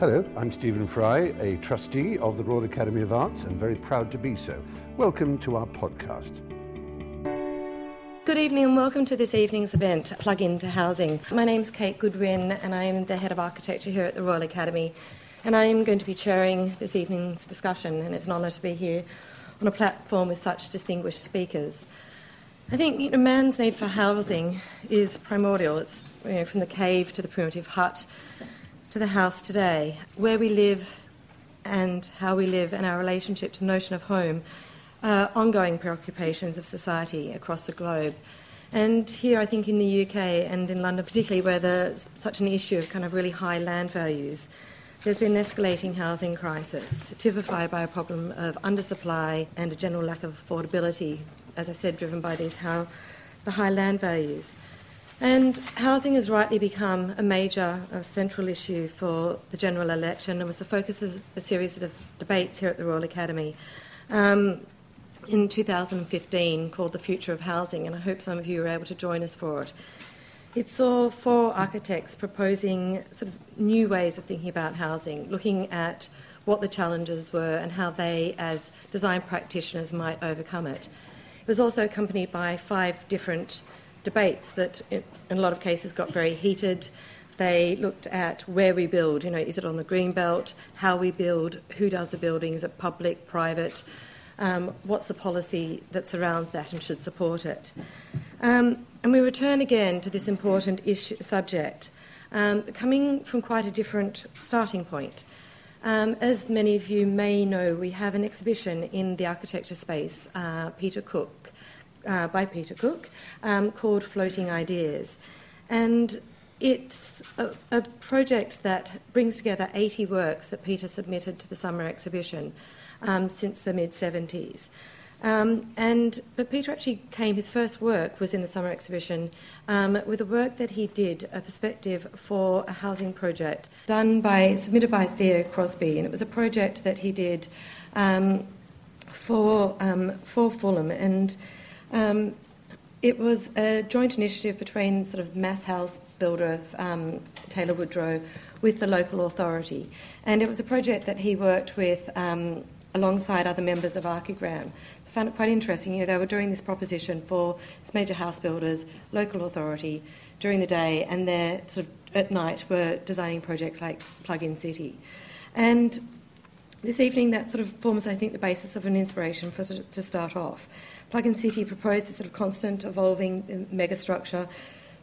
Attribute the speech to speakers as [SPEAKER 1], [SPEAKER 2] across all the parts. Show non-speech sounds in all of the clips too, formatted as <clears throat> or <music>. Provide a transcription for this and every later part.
[SPEAKER 1] Hello, I'm Stephen Fry, a trustee of the Royal Academy of Arts and very proud to be so. Welcome to our podcast.
[SPEAKER 2] Good evening and welcome to this evening's event, Plug Into Housing. My name's Kate Goodwin and I'm the Head of Architecture here at the Royal Academy and I'm going to be chairing this evening's discussion and it's an honour to be here on a platform with such distinguished speakers. I think you know, man's need for housing is primordial. It's you know, from the cave to the primitive hut to the house today. Where we live and how we live and our relationship to the notion of home are ongoing preoccupations of society across the globe. And here, I think in the UK and in London, particularly where there's such an issue of kind of really high land values, there's been an escalating housing crisis, typified by a problem of undersupply and a general lack of affordability as I said, driven by these how the high land values. And housing has rightly become a major, a central issue for the general election and was the focus of a series of debates here at the Royal Academy um, in 2015 called The Future of Housing, and I hope some of you were able to join us for it. It saw four architects proposing sort of new ways of thinking about housing, looking at what the challenges were and how they, as design practitioners, might overcome it. It was also accompanied by five different debates that, in a lot of cases, got very heated. They looked at where we build. You know, is it on the green belt? How we build? Who does the building? Is it public, private? Um, what's the policy that surrounds that and should support it? Um, and we return again to this important issue, subject, um, coming from quite a different starting point. Um, as many of you may know, we have an exhibition in the architecture space, uh, Peter Cook, uh, by Peter Cook, um, called Floating Ideas. And it's a, a, project that brings together 80 works that Peter submitted to the summer exhibition um, since the mid 70s. Um, and but Peter actually came. His first work was in the summer exhibition um, with a work that he did, a perspective for a housing project done by submitted by Theo Crosby, and it was a project that he did um, for um, for Fulham, and um, it was a joint initiative between sort of mass house builder um, Taylor Woodrow with the local authority, and it was a project that he worked with alongside other members of Archigram. I found it quite interesting. You know, they were doing this proposition for its major house builders, local authority, during the day, and they're sort of at night were designing projects like Plug-in City. And this evening, that sort of forms, I think, the basis of an inspiration for to start off. Plug-in City proposed a sort of constant, evolving megastructure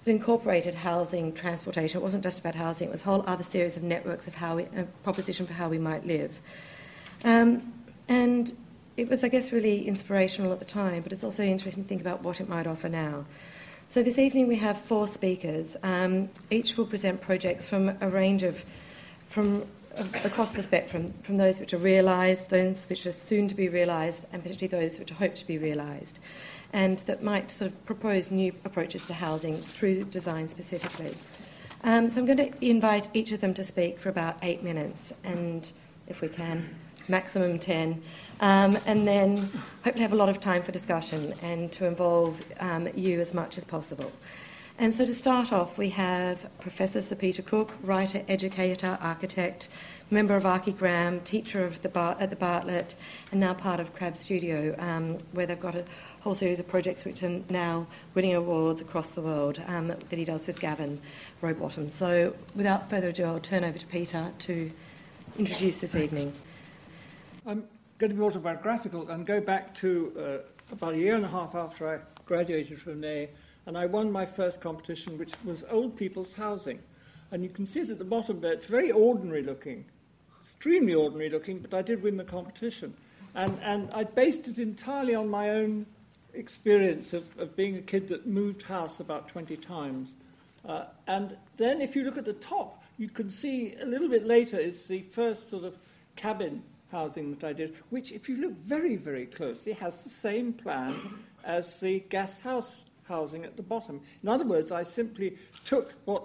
[SPEAKER 2] that incorporated housing, transportation. It wasn't just about housing; it was a whole other series of networks of how we, a proposition for how we might live. Um, and it was, I guess, really inspirational at the time, but it's also interesting to think about what it might offer now. So this evening we have four speakers. Um, each will present projects from a range of, from across the spectrum, from those which are realised, those which are soon to be realised, and particularly those which are hoped to be realised, and that might sort of propose new approaches to housing through design specifically. Um, so I'm going to invite each of them to speak for about eight minutes, and if we can, maximum 10, um, and then hopefully have a lot of time for discussion and to involve um, you as much as possible. And so to start off, we have Professor Sir Peter Cook, writer, educator, architect, member of Archigram, teacher of the Bar- at the Bartlett, and now part of Crab Studio, um, where they've got a whole series of projects which are now winning awards across the world um, that he does with Gavin Robotham. So without further ado, I'll turn over to Peter to introduce this evening.
[SPEAKER 3] I'm going to be autobiographical and go back to uh, about a year and a half after I graduated from there, and I won my first competition, which was Old People's Housing. And you can see it at the bottom there, it's very ordinary looking, extremely ordinary looking, but I did win the competition. And, and I based it entirely on my own experience of, of being a kid that moved house about 20 times. Uh, and then if you look at the top, you can see a little bit later is the first sort of cabin housing that I did, which, if you look very, very closely, has the same plan as the gas house housing at the bottom. In other words, I simply took what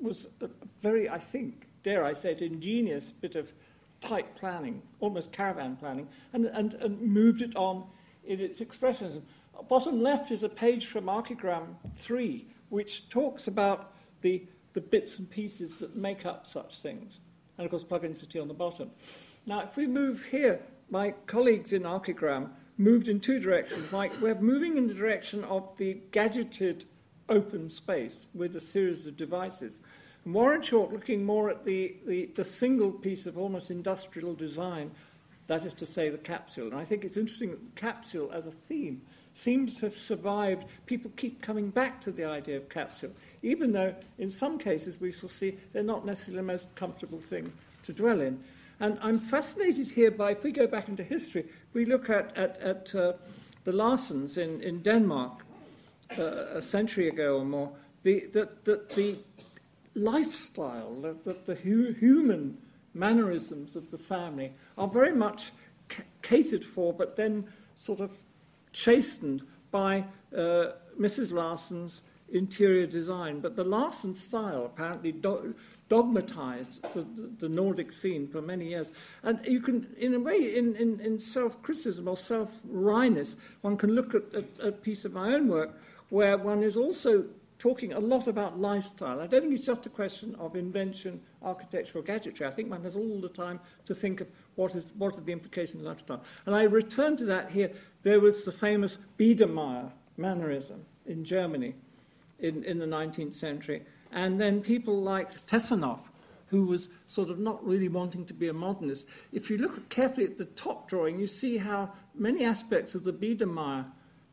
[SPEAKER 3] was a very, I think, dare I say it, ingenious bit of tight planning, almost caravan planning, and, and, and moved it on in its expressionism. Bottom left is a page from Archigram 3, which talks about the, the bits and pieces that make up such things. and of course plug-in city on the bottom. Now, if we move here, my colleagues in Archigram moved in two directions. Like we're moving in the direction of the gadgeted open space with a series of devices. And Warren Chalk looking more at the, the, the single piece of almost industrial design, that is to say, the capsule. And I think it's interesting that the capsule as a theme seems to have survived. People keep coming back to the idea of capsule, even though in some cases we shall see they're not necessarily the most comfortable thing to dwell in. And I'm fascinated here by, if we go back into history, we look at, at, at uh, the Larssons in, in Denmark uh, a century ago or more, the, the, the, the lifestyle, the, the, the hu- human mannerisms of the family are very much c- catered for, but then sort of chastened by uh, Mrs. Larsson's interior design. But the Larsen style apparently do- dogmatized the, the, Nordic scene for many years. And you can, in a way, in, in, in self criticism or self wryness, one can look at a, a piece of my own work where one is also talking a lot about lifestyle. I don't think it's just a question of invention, architecture, or gadgetry. I think one has all the time to think of what, is, what are the implications of lifestyle. And I return to that here. There was the famous Biedermeier mannerism in Germany in, in the 19th century. And then people like Tessenow, who was sort of not really wanting to be a modernist. If you look carefully at the top drawing, you see how many aspects of the Biedermeier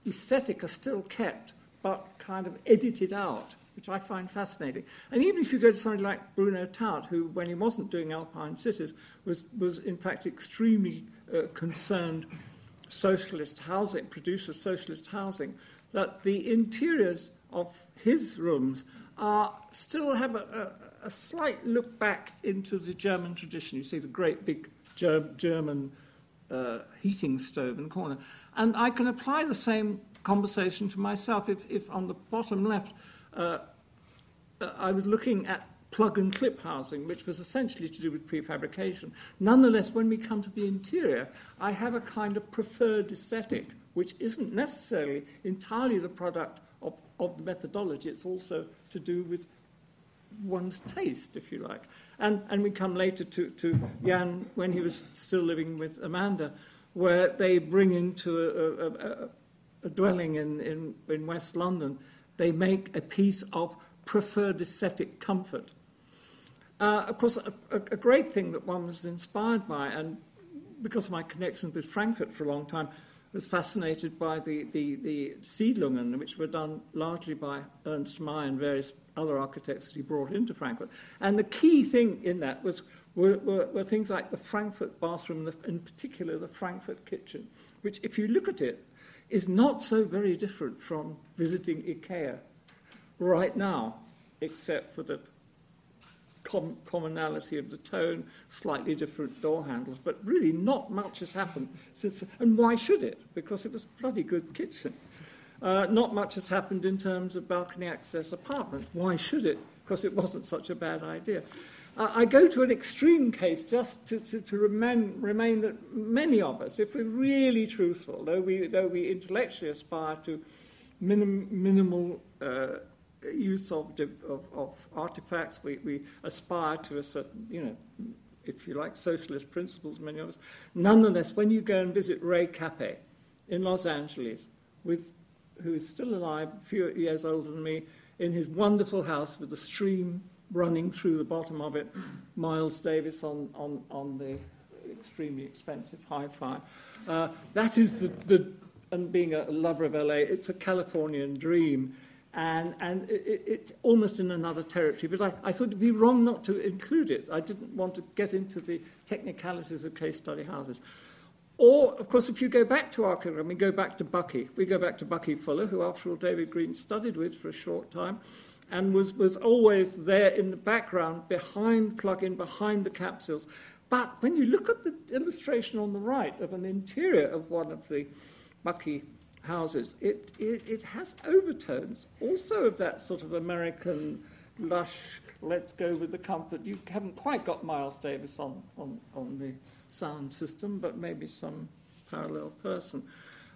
[SPEAKER 3] aesthetic are still kept but kind of edited out, which I find fascinating. And even if you go to somebody like Bruno Taut, who, when he wasn't doing Alpine Cities, was, was in fact extremely uh, concerned socialist housing, producer of socialist housing, that the interiors of his rooms still have a, a, a slight look back into the German tradition. You see the great big ger- German uh, heating stove in the corner. And I can apply the same conversation to myself. If, if on the bottom left, uh, uh, I was looking at plug and clip housing, which was essentially to do with prefabrication. Nonetheless, when we come to the interior, I have a kind of preferred aesthetic, which isn't necessarily entirely the product of, the methodology, it's also to do with one's taste, if you like. And, and we come later to, to Jan when he was still living with Amanda, where they bring into a, a, a, a dwelling in, in, in West London, they make a piece of preferred aesthetic comfort. Uh, of course, a, a, a great thing that one was inspired by, and because of my connections with Frankfurt for a long time, was fascinated by the, the, the Siedlungen, which were done largely by Ernst May and various other architects that he brought into Frankfurt. And the key thing in that was were, were, were things like the Frankfurt bathroom, the, in particular the Frankfurt kitchen, which, if you look at it, is not so very different from visiting IKEA right now, except for the com- commonality of the tone, slightly different door handles. But really, not much has happened since. And why should it? Because it was a bloody good kitchen. Uh, not much has happened in terms of balcony access apartments. Why should it? Because it wasn't such a bad idea. Uh, I go to an extreme case just to, to, to remain, remain that many of us, if we're really truthful, though we, though we intellectually aspire to minim, minimal uh, use of, of, of artifacts, we, we aspire to a certain, you know, if you like, socialist principles, many of us. Nonetheless, when you go and visit Ray Kappe in Los Angeles, with, who is still alive, a few years older than me, in his wonderful house with a stream running through the bottom of it, Miles Davis on, on, on the extremely expensive hi-fi. Uh, that is the, the, and being a lover of LA, it's a Californian dream. And, and it, it's almost in another territory. But I, I thought it'd be wrong not to include it. I didn't want to get into the technicalities of case study houses. Or, of course, if you go back to Arkham, we go back to Bucky. We go back to Bucky Fuller, who, after all, David Greene studied with for a short time and was, was always there in the background, behind plug-in, behind the capsules. But when you look at the illustration on the right of an interior of one of the Bucky houses, it, it, it has overtones also of that sort of American lush, let's go with the comfort. You haven't quite got Miles Davis on, on, on the sound system, but maybe some parallel person.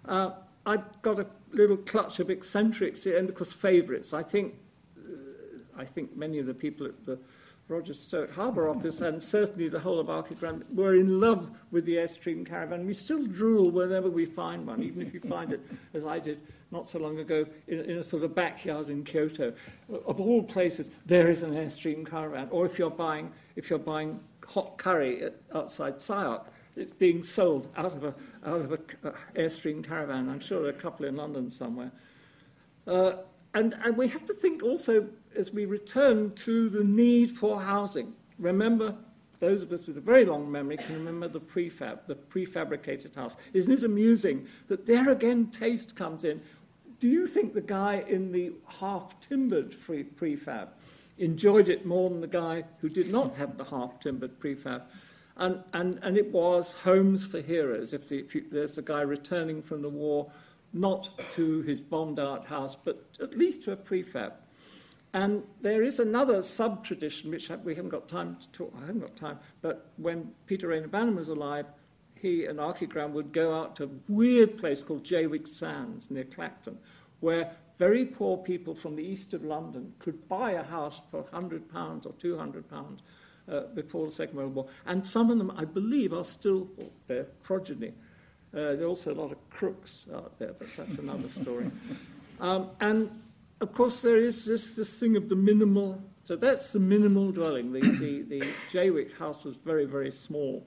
[SPEAKER 3] Uh, I've got a little clutch of eccentrics and of course, favourites. I think I think many of the people at the Rogers Stirk Harbour Office and certainly the whole of Archigram were in love with the Airstream caravan. We still drool whenever we find one, even if you find it, as I did not so long ago, in, in a sort of backyard in Kyoto. Of all places, there is an Airstream caravan. Or if you're buying, if you're buying hot curry at, outside SIOC, it's being sold out of a, out of a uh, Airstream caravan. I'm sure there are a couple in London somewhere. Uh, and, and we have to think also as we return to the need for housing. Remember, those of us with a very long memory can remember the prefab, the prefabricated house. Isn't it amusing that there again taste comes in? Do you think the guy in the half timbered prefab enjoyed it more than the guy who did not have the half timbered prefab? And, and, and it was homes for heroes. If, the, if you, there's a guy returning from the war, not to his bombed out house, but at least to a prefab. And there is another sub tradition, which we haven't got time to talk, I haven't got time, but when Peter Reyner Banham was alive, he and Archigram would go out to a weird place called Jaywick Sands near Clacton, where very poor people from the east of London could buy a house for £100 or £200 uh, before the Second World War. And some of them, I believe, are still their progeny. Uh, there are also a lot of crooks out there, but that's another story. <laughs> Um, and of course, there is this, this thing of the minimal. So that's the minimal dwelling. The, the, the Jaywick house was very, very small.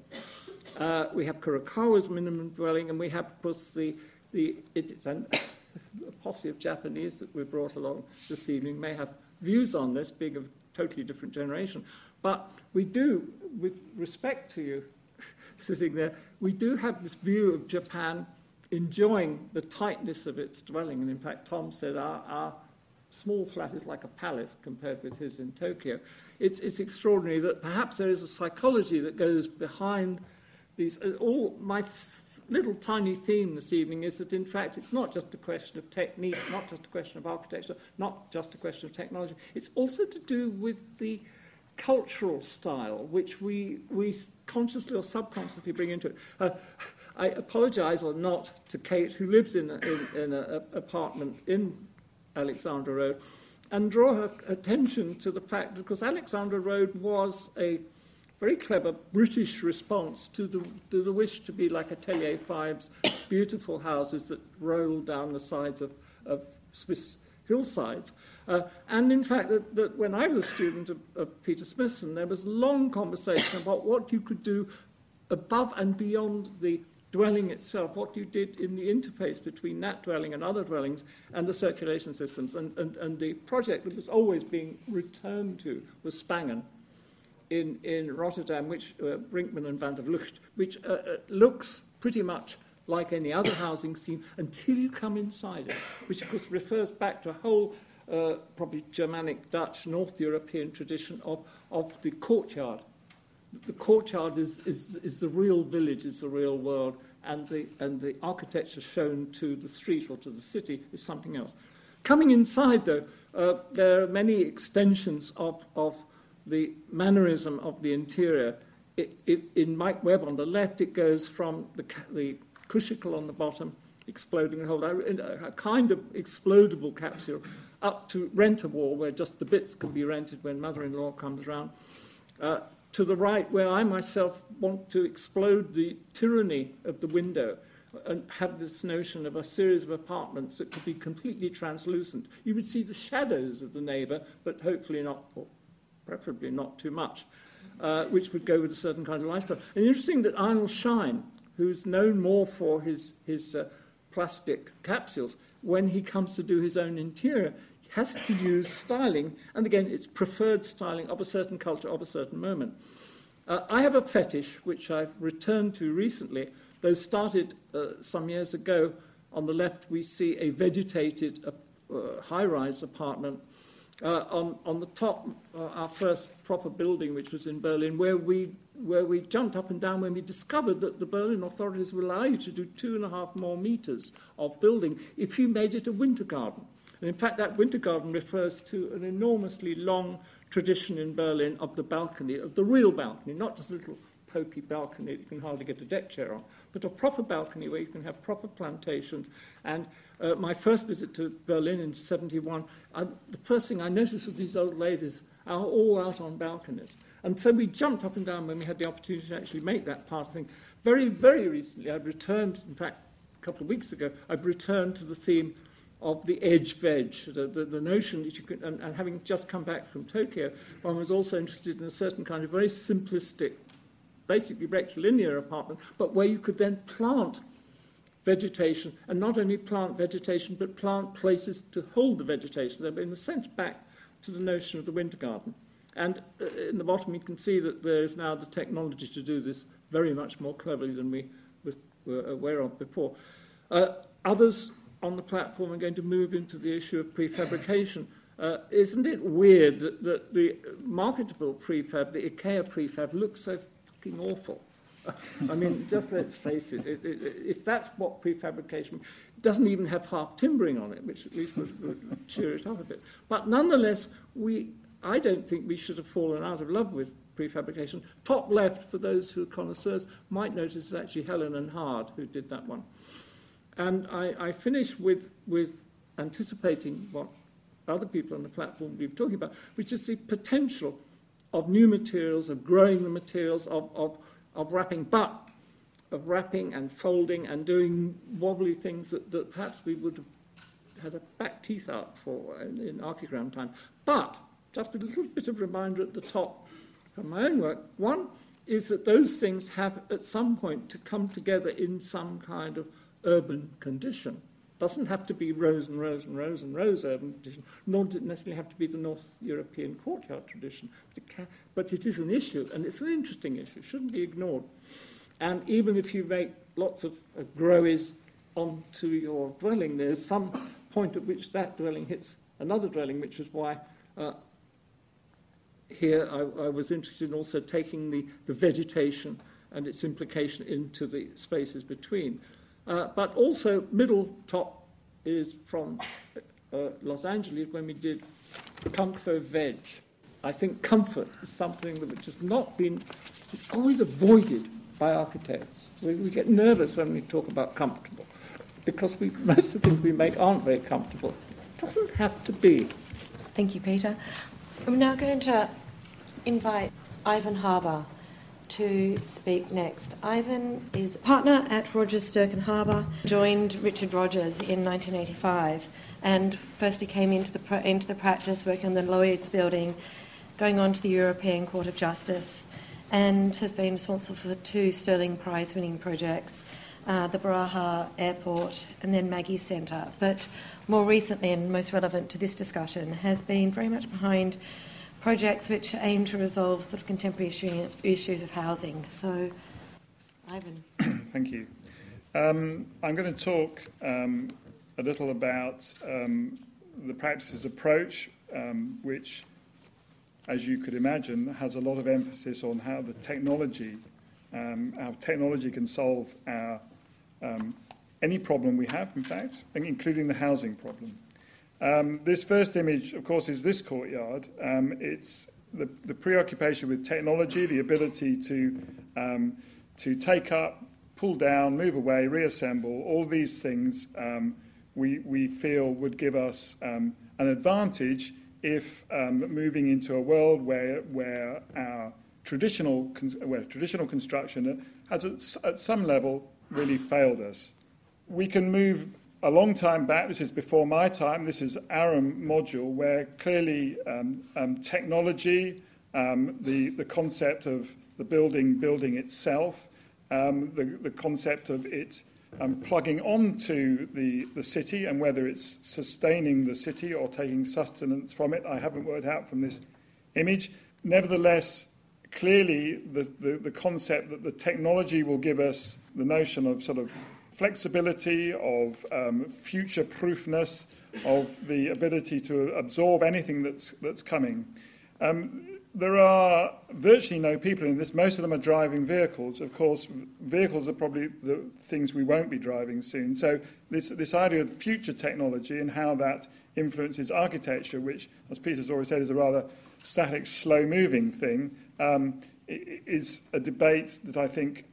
[SPEAKER 3] Uh, we have Kurokawa's minimum dwelling, and we have, of course, the, the <coughs> a posse of Japanese that we brought along this evening may have views on this, being of totally different generation. But we do, with respect to you <laughs> sitting there, we do have this view of Japan enjoying the tightness of its dwelling. And in fact, Tom said our, our small flat is like a palace compared with his in Tokyo. It's, it's extraordinary that perhaps there is a psychology that goes behind these. Uh, all my little tiny theme this evening is that in fact it's not just a question of technique, not just a question of architecture, not just a question of technology. It's also to do with the cultural style which we, we consciously or subconsciously bring into it. Uh, I apologize or not to Kate, who lives in an apartment in Alexandra Road, and draw her attention to the fact because Alexandra Road was a very clever British response to the, to the wish to be like Atelier 5's beautiful houses that roll down the sides of, of Swiss hillsides. Uh, and in fact, that, that when I was a student of, of Peter Smithson, there was long conversation about what you could do above and beyond the dwelling itself, what you did in the interface between that dwelling and other dwellings and the circulation systems. And, and, and the project that was always being returned to was Spangen in, in Rotterdam, which uh, Brinkman and Van der Vlugt, which uh, uh, looks pretty much like any other housing scheme until you come inside it, which of course refers back to a whole uh, probably Germanic, Dutch, North European tradition of, of the courtyard the courtyard is, is, is the real village, is the real world, and the, and the architecture shown to the street or to the city is something else. Coming inside, though, uh, there are many extensions of, of the mannerism of the interior. It, it, in Mike Webb on the left, it goes from the, the Cushicle on the bottom, exploding whole, a kind of explodable capsule, up to rent-a-wall, where just the bits can be rented when mother-in-law comes round. Uh, to the right, where I myself want to explode the tyranny of the window and have this notion of a series of apartments that could be completely translucent. You would see the shadows of the neighbour, but hopefully not, or preferably not too much, uh, which would go with a certain kind of lifestyle. And interesting that Arnold Schein, who's known more for his, his uh, plastic capsules, when he comes to do his own interior, has to use styling, and again, it's preferred styling of a certain culture, of a certain moment. Uh, I have a fetish, which I've returned to recently, though started uh, some years ago. On the left, we see a vegetated uh, uh high rise apartment. Uh, on, on the top, uh, our first proper building, which was in Berlin, where we, where we jumped up and down when we discovered that the Berlin authorities would allow you to do two and a half more meters of building if you made it a winter garden. And in fact, that winter garden refers to an enormously long tradition in Berlin of the balcony, of the real balcony, not just a little pokey balcony that you can hardly get a deck chair on, but a proper balcony where you can have proper plantations. And uh, my first visit to Berlin in 71, I, the first thing I noticed was these old ladies are all out on balconies. And so we jumped up and down when we had the opportunity to actually make that part of the thing. Very, very recently, I've returned, in fact, a couple of weeks ago, I've returned to the theme of the edge veg, the, the, the notion that you could, and, and having just come back from Tokyo, one was also interested in a certain kind of very simplistic, basically rectilinear apartment, but where you could then plant vegetation, and not only plant vegetation, but plant places to hold the vegetation. They're in a sense back to the notion of the winter garden. And uh, in the bottom, you can see that there is now the technology to do this very much more cleverly than we were aware of before. Uh, others on the platform are going to move into the issue of prefabrication. Uh, isn't it weird that, that the marketable prefab, the IKEA prefab, looks so fucking awful? <laughs> I mean, just let's face it, it, it, if that's what prefabrication doesn't even have half timbering on it, which at least would, would cheer it up a bit. But nonetheless, we, I don't think we should have fallen out of love with prefabrication. Top left, for those who are connoisseurs, might notice it's actually Helen and Hard who did that one. And I, I finish with, with anticipating what other people on the platform will be talking about, which is the potential of new materials, of growing the materials, of, of, of wrapping, but of wrapping and folding and doing wobbly things that, that perhaps we would have had a back teeth out for in, in Archigram time. But just a little bit of reminder at the top from my own work. One is that those things have at some point to come together in some kind of urban condition. Doesn't have to be rows and rows and rows and rows urban tradition, nor does it necessarily have to be the North European courtyard tradition. But it is an issue, and it's an interesting issue, shouldn't be ignored. And even if you make lots of uh, growies onto your dwelling, there's some point at which that dwelling hits another dwelling, which is why uh, here I, I, was interested in also taking the, the vegetation and its implication into the spaces between. Uh, but also, middle top is from uh, Los Angeles when we did Comfort Veg. I think comfort is something that has not been, it's always avoided by architects. We, we get nervous when we talk about comfortable because we, <laughs> most of the things we make aren't very comfortable. It doesn't have to be.
[SPEAKER 2] Thank you, Peter. I'm now going to invite Ivan Harbour to speak next. Ivan is a partner at Rogers Stirk Harbour, joined Richard Rogers in 1985, and firstly came into the, into the practice working on the Lloyd's building, going on to the European Court of Justice, and has been responsible for two Stirling Prize winning projects. Uh, the Baraja Airport and then Maggie Centre. But more recently, and most relevant to this discussion, has been very much behind projects which aim to resolve sort of contemporary issue, issues of housing. So, Ivan. <clears throat>
[SPEAKER 4] Thank you. Um, I'm going to talk um, a little about um, the practices approach, um, which, as you could imagine, has a lot of emphasis on how the technology, um, how technology can solve our um, any problem we have, in fact, including the housing problem. Um, this first image, of course, is this courtyard. Um, it's the, the, preoccupation with technology, the ability to, um, to take up, pull down, move away, reassemble, all these things um, we, we feel would give us um, an advantage if um, moving into a world where, where our traditional, where traditional construction has at, at some level really failed us. We can move a long time back, this is before my time, this is Aram module, where clearly um, um, technology, um, the, the concept of the building building itself, um, the, the concept of it um, plugging onto the, the city and whether it's sustaining the city or taking sustenance from it, I haven't worked out from this image. Nevertheless, clearly the, the, the concept that the technology will give us the notion of sort of flexibility, of um, future proofness, of the ability to absorb anything that's, that's coming. Um, there are virtually no people in this. Most of them are driving vehicles. Of course, vehicles are probably the things we won't be driving soon. So, this, this idea of future technology and how that influences architecture, which, as Peter's already said, is a rather static, slow moving thing, um, is a debate that I think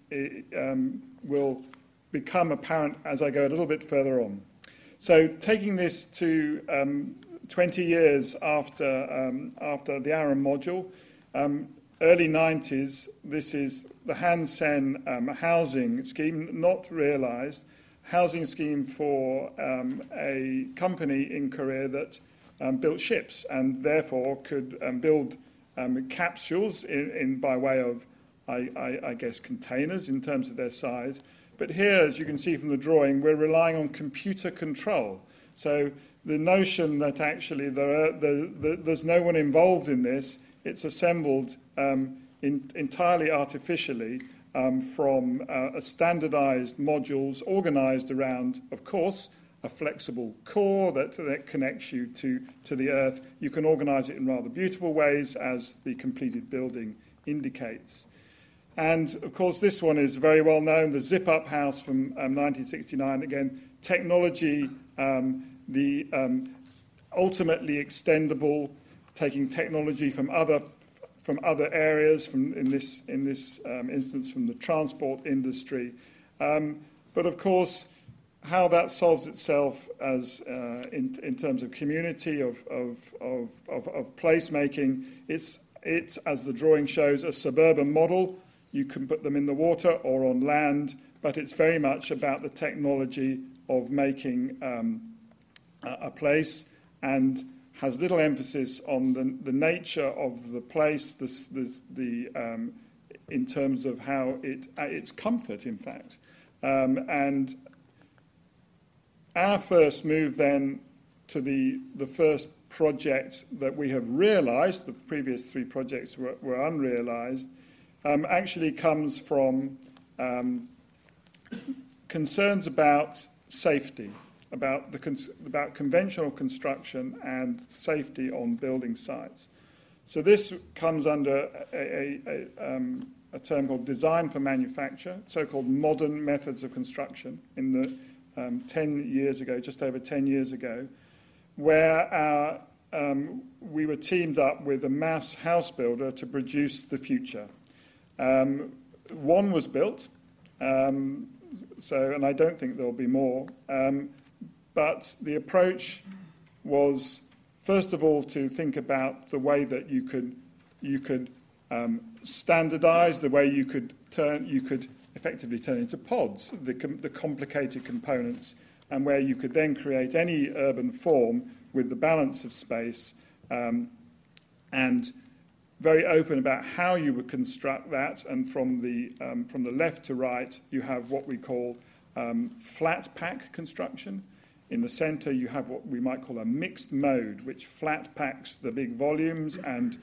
[SPEAKER 4] um, will become apparent as I go a little bit further on. So, taking this to um, 20 years after, um, after the Aram module, um, early 90s, this is the Han Sen um, housing scheme, not realized, housing scheme for um, a company in Korea that um, built ships and therefore could build capsules in, in, by way of, I, I, I guess, containers in terms of their size. But here, as you can see from the drawing, we're relying on computer control. So the notion that actually there are, the, the, there's no one involved in this, it's assembled um, in, entirely artificially um, from uh, standardized modules organized around, of course, a flexible core that, that connects you to, to the earth. You can organize it in rather beautiful ways, as the completed building indicates. And of course, this one is very well known the Zip Up House from um, 1969. Again, technology, um, the um, ultimately extendable, taking technology from other from other areas, from in this in this um, instance from the transport industry. Um, but of course, how that solves itself as uh, in, in terms of community of of of, of, of placemaking, it's it's as the drawing shows a suburban model. You can put them in the water or on land, but it's very much about the technology of making um, a, place and has little emphasis on the, the nature of the place, the, the, the um, in terms of how it, uh, its comfort, in fact. Um, and our first move then to the, the first project that we have realized, the previous three projects were, were unrealized, um, actually comes from um, concerns about safety about, the, about conventional construction and safety on building sites. So this comes under a, a, a, um, a term called design for manufacture, so-called modern methods of construction in the um, 10 years ago, just over 10 years ago, where our, um, we were teamed up with a mass house builder to produce the future. Um, one was built, um, so, and I don't think there'll be more. Um, but the approach was, first of all, to think about the way that you could, you could um, standardize, the way you could, turn, you could effectively turn into pods, the, com- the complicated components, and where you could then create any urban form with the balance of space um, and very open about how you would construct that. And from the, um, from the left to right, you have what we call um, flat pack construction. In the center, you have what we might call a mixed mode, which flat packs the big volumes and,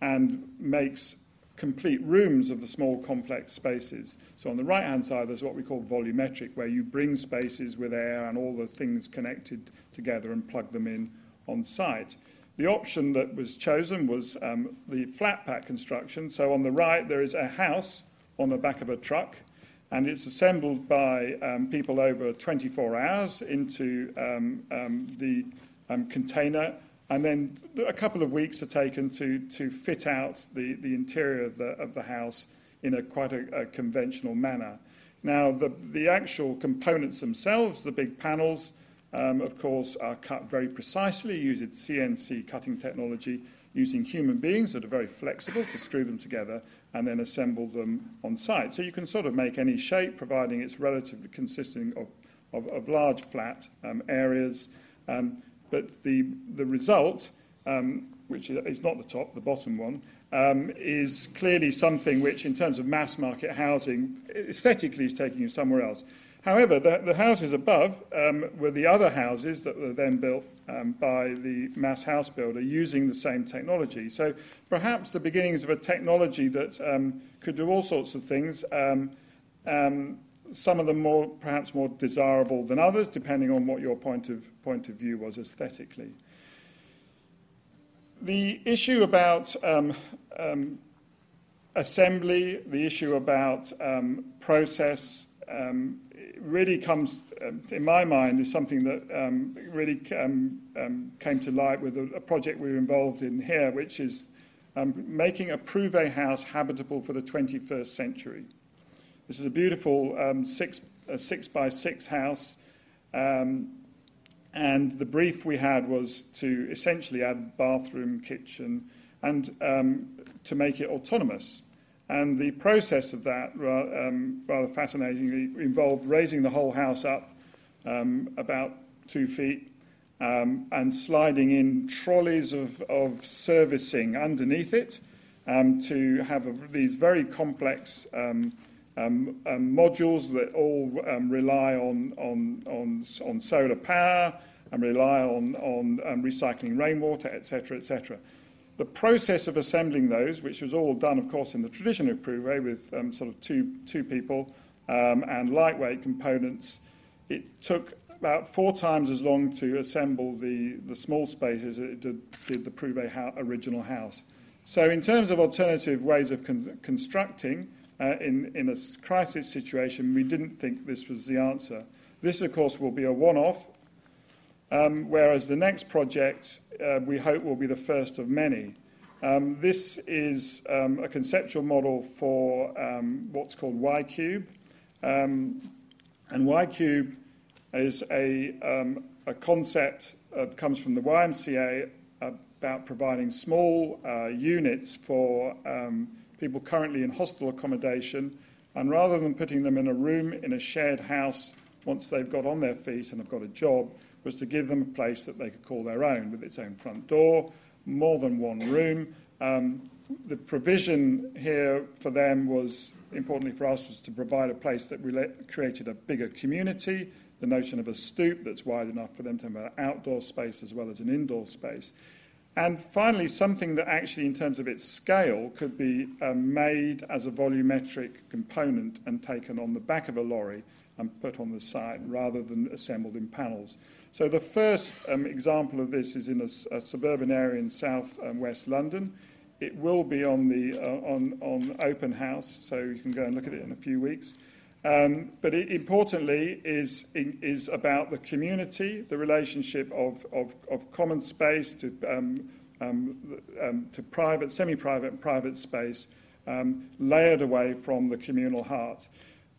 [SPEAKER 4] and makes complete rooms of the small complex spaces. So on the right hand side, there's what we call volumetric, where you bring spaces with air and all the things connected together and plug them in on site. The option that was chosen was um, the flat pack construction. So on the right, there is a house on the back of a truck and it's assembled by um, people over 24 hours into um, um, the um, container, and then a couple of weeks are taken to, to fit out the, the interior of the, of the house in a quite a, a conventional manner. Now, the, the actual components themselves, the big panels, um, of course, are cut very precisely using CNC cutting technology using human beings that are very flexible to screw them together and then assemble them on site. So you can sort of make any shape, providing it's relatively consisting of, of, of large flat um, areas. Um, but the, the result, um, which is not the top, the bottom one, um, is clearly something which, in terms of mass market housing, aesthetically is taking you somewhere else. However, the, the houses above um, were the other houses that were then built um, by the mass house builder using the same technology. So perhaps the beginnings of a technology that um, could do all sorts of things, um, um, some of them more, perhaps more desirable than others, depending on what your point of, point of view was aesthetically. The issue about um, assembly, the issue about process, um, really comes, um, in my mind, is something that um, really um, um, came to light with a, a, project we were involved in here, which is making a Prouvé house habitable for the 21st century. This is a beautiful six, a six by six house, and the brief we had was to essentially add bathroom, kitchen, and to make it autonomous. And the process of that, um, rather fascinatingly, involved raising the whole house up um, about two feet um, and sliding in trolleys of, of servicing underneath it um, to have a, these very complex um, um, modules that all rely on, on, on, on solar power and rely on, on recycling rainwater, etc., etc. The process of assembling those, which was all done, of course, in the tradition of Prouvé with um, sort of two, two people um, and lightweight components, it took about four times as long to assemble the, the small space as it did, did the Prouvé original house. So, in terms of alternative ways of con- constructing, uh, in, in a crisis situation, we didn't think this was the answer. This, of course, will be a one off, um, whereas the next project uh, we hope will be the first of many. Um, this is um, a conceptual model for what's called Y-Cube. And Y-Cube is a, concept that comes from the YMCA about providing small uh, units for people currently in hostel accommodation. And rather than putting them in a room in a shared house once they've got on their feet and have got a job, was to give them a place that they could call their own with its own front door, more than one room. Um, the provision here for them was, importantly for us, was to provide a place that created a bigger community, the notion of a stoop that's wide enough for them to have an outdoor space as well as an indoor space. And finally, something that actually, in terms of its scale, could be um, made as a volumetric component and taken on the back of a lorry and put on the side rather than assembled in panels. So the first um, example of this is in a, a suburban area in south and west London. It will be on the uh, on on open house, so you can go and look at it in a few weeks. Um, but it, importantly, is is about the community, the relationship of of, of common space to um, um, um to private, semi-private, private space, um, layered away from the communal heart.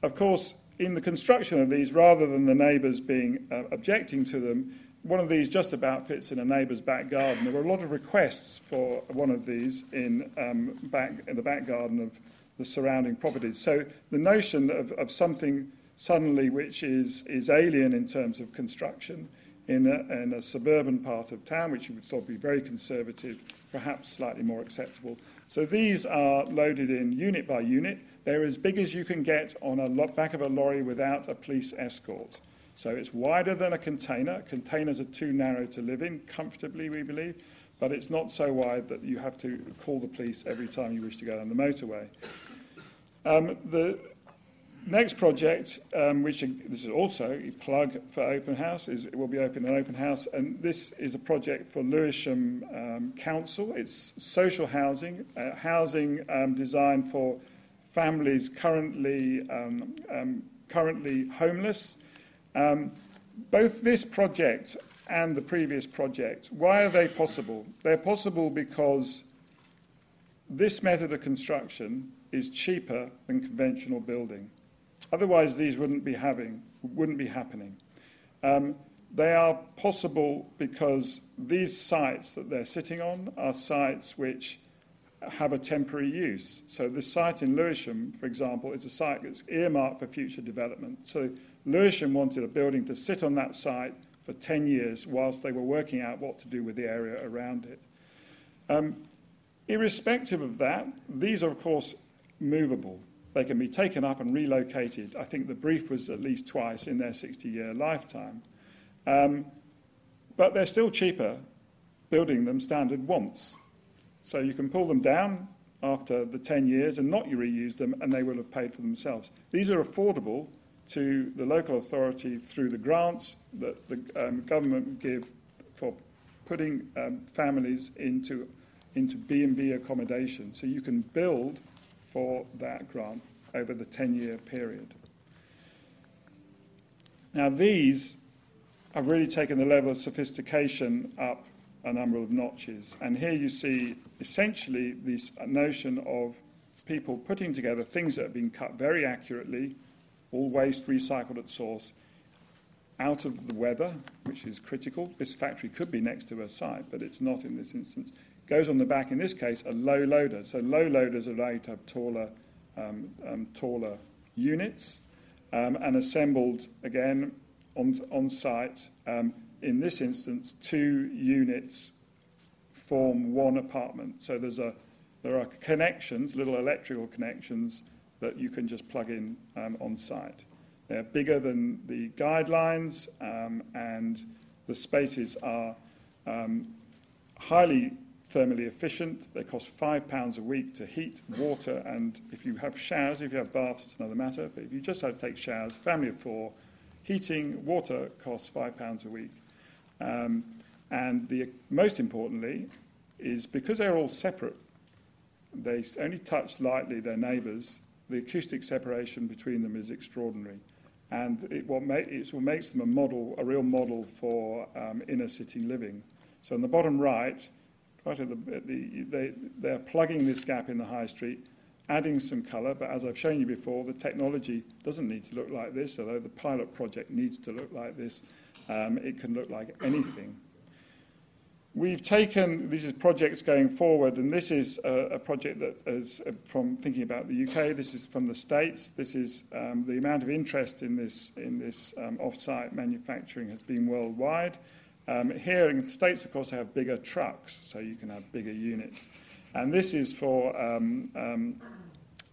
[SPEAKER 4] Of course, in the construction of these, rather than the neighbours being uh, objecting to them, one of these just about fits in a neighbour's back garden. There were a lot of requests for one of these in, um, back, in the back garden of the surrounding properties. So the notion of, of something suddenly which is, is alien in terms of construction in a, in a suburban part of town, which you would thought would be very conservative, perhaps slightly more acceptable. So these are loaded in unit by unit. They're as big as you can get on a back of a lorry without a police escort. So it's wider than a container. Containers are too narrow to live in comfortably, we believe, but it's not so wide that you have to call the police every time you wish to go down the motorway. Um, the next project, um, which this is also a plug for Open House, is it will be open an Open House, and this is a project for Lewisham um, Council. It's social housing, uh, housing um, designed for families currently, um, um, currently homeless. Um, both this project and the previous project, why are they possible? They're possible because this method of construction is cheaper than conventional building. Otherwise, these wouldn't be, having, wouldn't be happening. Um, they are possible because these sites that they're sitting on are sites which have a temporary use. So the site in Lewisham, for example, is a site that's earmarked for future development. So Lewisham wanted a building to sit on that site for 10 years whilst they were working out what to do with the area around it. Um, irrespective of that, these are, of course, movable. They can be taken up and relocated. I think the brief was at least twice in their 60 year lifetime. Um, but they're still cheaper building them standard once. So you can pull them down after the 10 years and not reuse them, and they will have paid for themselves. These are affordable to the local authority through the grants that the um, government give for putting um, families into into B&B accommodation. So you can build for that grant over the 10-year period. Now these have really taken the level of sophistication up a number of notches. And here you see essentially this notion of people putting together things that have been cut very accurately, all waste recycled at source, out of the weather, which is critical. This factory could be next to a site, but it's not in this instance. Goes on the back, in this case, a low loader. So low loaders allow you to have taller, um, um, taller units um, and assembled again on, on site. Um, in this instance, two units form one apartment. So there's a, there are connections, little electrical connections, that you can just plug in um, on site. They're bigger than the guidelines, um, and the spaces are um, highly thermally efficient. They cost £5 a week to heat, water, and if you have showers, if you have baths, it's another matter. But if you just have to take showers, family of four, heating, water costs £5 a week. Um, and the, most importantly is because they're all separate, they only touch lightly their neighbours, the acoustic separation between them is extraordinary. And it, what, ma- it's what makes them a model, a real model for um, inner city living. So on the bottom right, right at the, at the they, they're plugging this gap in the high street, adding some colour, but as I've shown you before, the technology doesn't need to look like this, although the pilot project needs to look like this. Um, it can look like anything. We've taken these projects going forward, and this is a, a project that is uh, from thinking about the UK. This is from the States. This is um, the amount of interest in this in this um, off-site manufacturing has been worldwide. Um, here in the States, of course, they have bigger trucks, so you can have bigger units. And this is for um, um,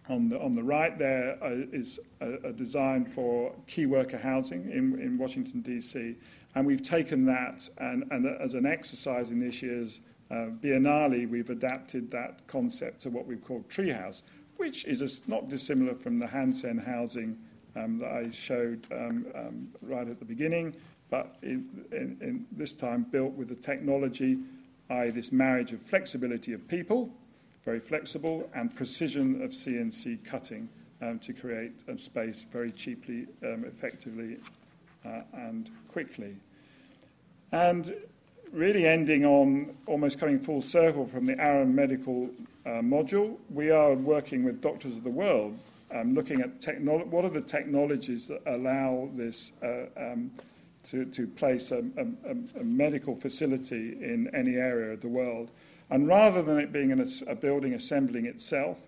[SPEAKER 4] on the on the right there uh, is a, a design for key worker housing in, in Washington D.C. And we've taken that, and, and as an exercise in this year's uh, Biennale, we've adapted that concept to what we've called treehouse, which is a, not dissimilar from the Hansen housing um, that I showed um, um, right at the beginning, but in, in, in this time built with the technology, i.e., this marriage of flexibility of people, very flexible, and precision of CNC cutting um, to create a space very cheaply, um, effectively, uh, and quickly. And really ending on almost coming full circle from the Aram Medical uh, module, we are working with Doctors of the World, um, looking at technolo- what are the technologies that allow this uh, um, to, to place a, a, a, medical facility in any area of the world. And rather than it being an, a building assembling itself,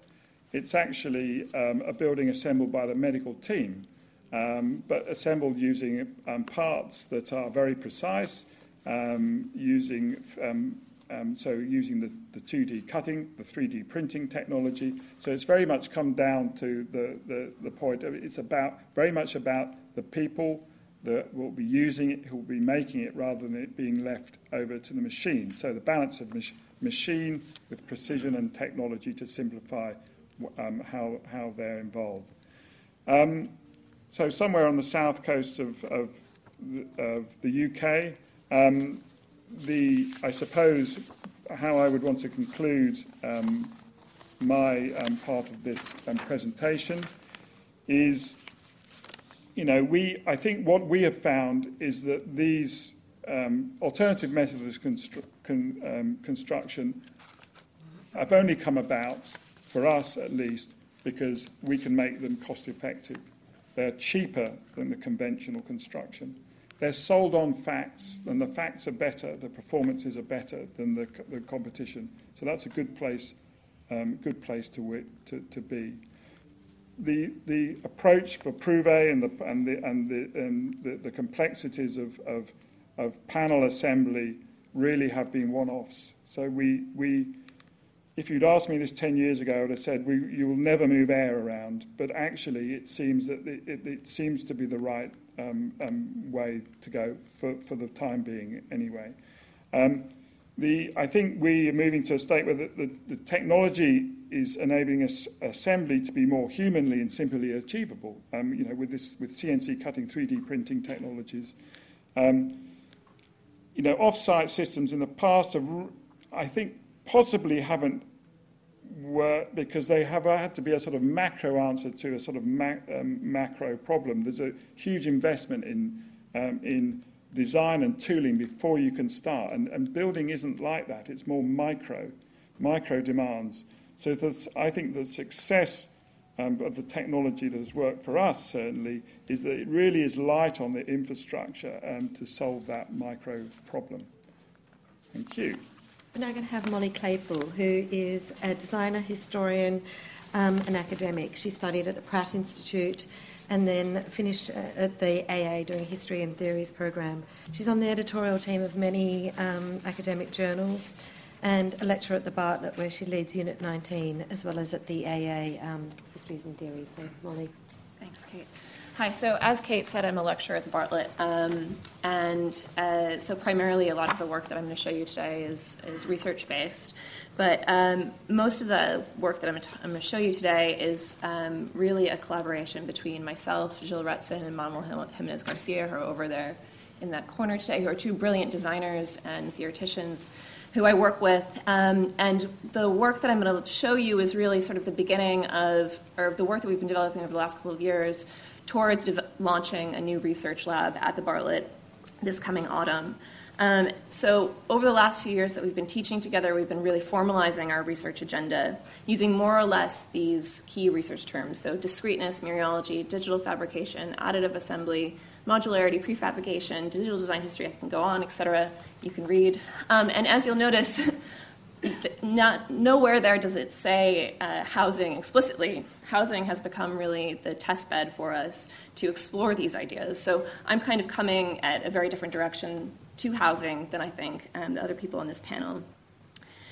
[SPEAKER 4] it's actually um, a building assembled by the medical team um, but assembled using um, parts that are very precise, um, using um, um, so using the, the 2D cutting, the 3D printing technology. So it's very much come down to the, the, the point it's about very much about the people that will be using it, who will be making it, rather than it being left over to the machine. So the balance of mach- machine with precision and technology to simplify um, how, how they're involved. Um, so somewhere on the south coast of, of, of the UK, um, the, I suppose how I would want to conclude um, my um, part of this um, presentation is, you know, we, I think what we have found is that these um, alternative methods of constru- con, um, construction have only come about, for us at least, because we can make them cost effective. They're cheaper than the conventional construction. They're sold on facts, and the facts are better, the performances are better than the, the competition. So that's a good place, um, good place to, to, to be. The, the approach for Prouvé and the, and the, and the, and the, the complexities of, of, of panel assembly really have been one-offs. So we, we, if you'd asked me this 10 years ago, I would have said, we, you will never move air around. But actually, it seems that it, it, it seems to be the right um, um, way to go for, for the time being, anyway. Um, the, I think we are moving to a state where the, the, the technology is enabling us assembly to be more humanly and simply achievable. Um, you know, with this, with CNC cutting, 3D printing technologies. Um, you know, off-site systems in the past have, I think, possibly haven't worked because they have had to be a sort of macro answer to a sort of um, macro problem. There's a huge investment in, um, in design and tooling before you can start, and, and building isn't like that. It's more micro, micro demands. So that's, I think the success um, but the technology that has worked for us certainly is that it really is light on the infrastructure um, to solve that micro problem. Thank you.
[SPEAKER 2] We're now going to have Mollie Claypool, who is a designer, historian, um, an academic. She studied at the Pratt Institute and then finished uh, at the AA doing History and Theories program. She's on the editorial team of many um, academic journals and a lecturer at the Bartlett where she leads Unit 19 as well as at the AA um, Histories and Theories. So, Mollie.
[SPEAKER 5] Thanks, Kate. Hi, so as Kate said, I'm a lecturer at the Bartlett, um, and uh, so primarily a lot of the work that I'm going to show you today is, is research based. But um, most of the work that I'm, t- I'm going to show you today is um, really a collaboration between myself, Gilles Retsin, and Manuel Jimenez Garcia, who are over there in that corner today, who are two brilliant designers and theoreticians who I work with. Um, and the work that I'm going to show you is really sort of the beginning of, or the work that we've been developing over the last couple of years towards de- launching a new research lab at the Bartlett this coming autumn. Um, so, over the last few years that we've been teaching together, we've been really formalizing our research agenda using more or less these key research terms. So, discreteness, mereology, digital fabrication, additive assembly, modularity, prefabrication, digital design history, I can go on, etc. You can read. Um, and as you'll notice, <laughs> not, nowhere there does it say uh, housing explicitly. Housing has become really the test bed for us to explore these ideas. So I'm kind of coming at a very different direction to housing than I think um, the other people on this panel.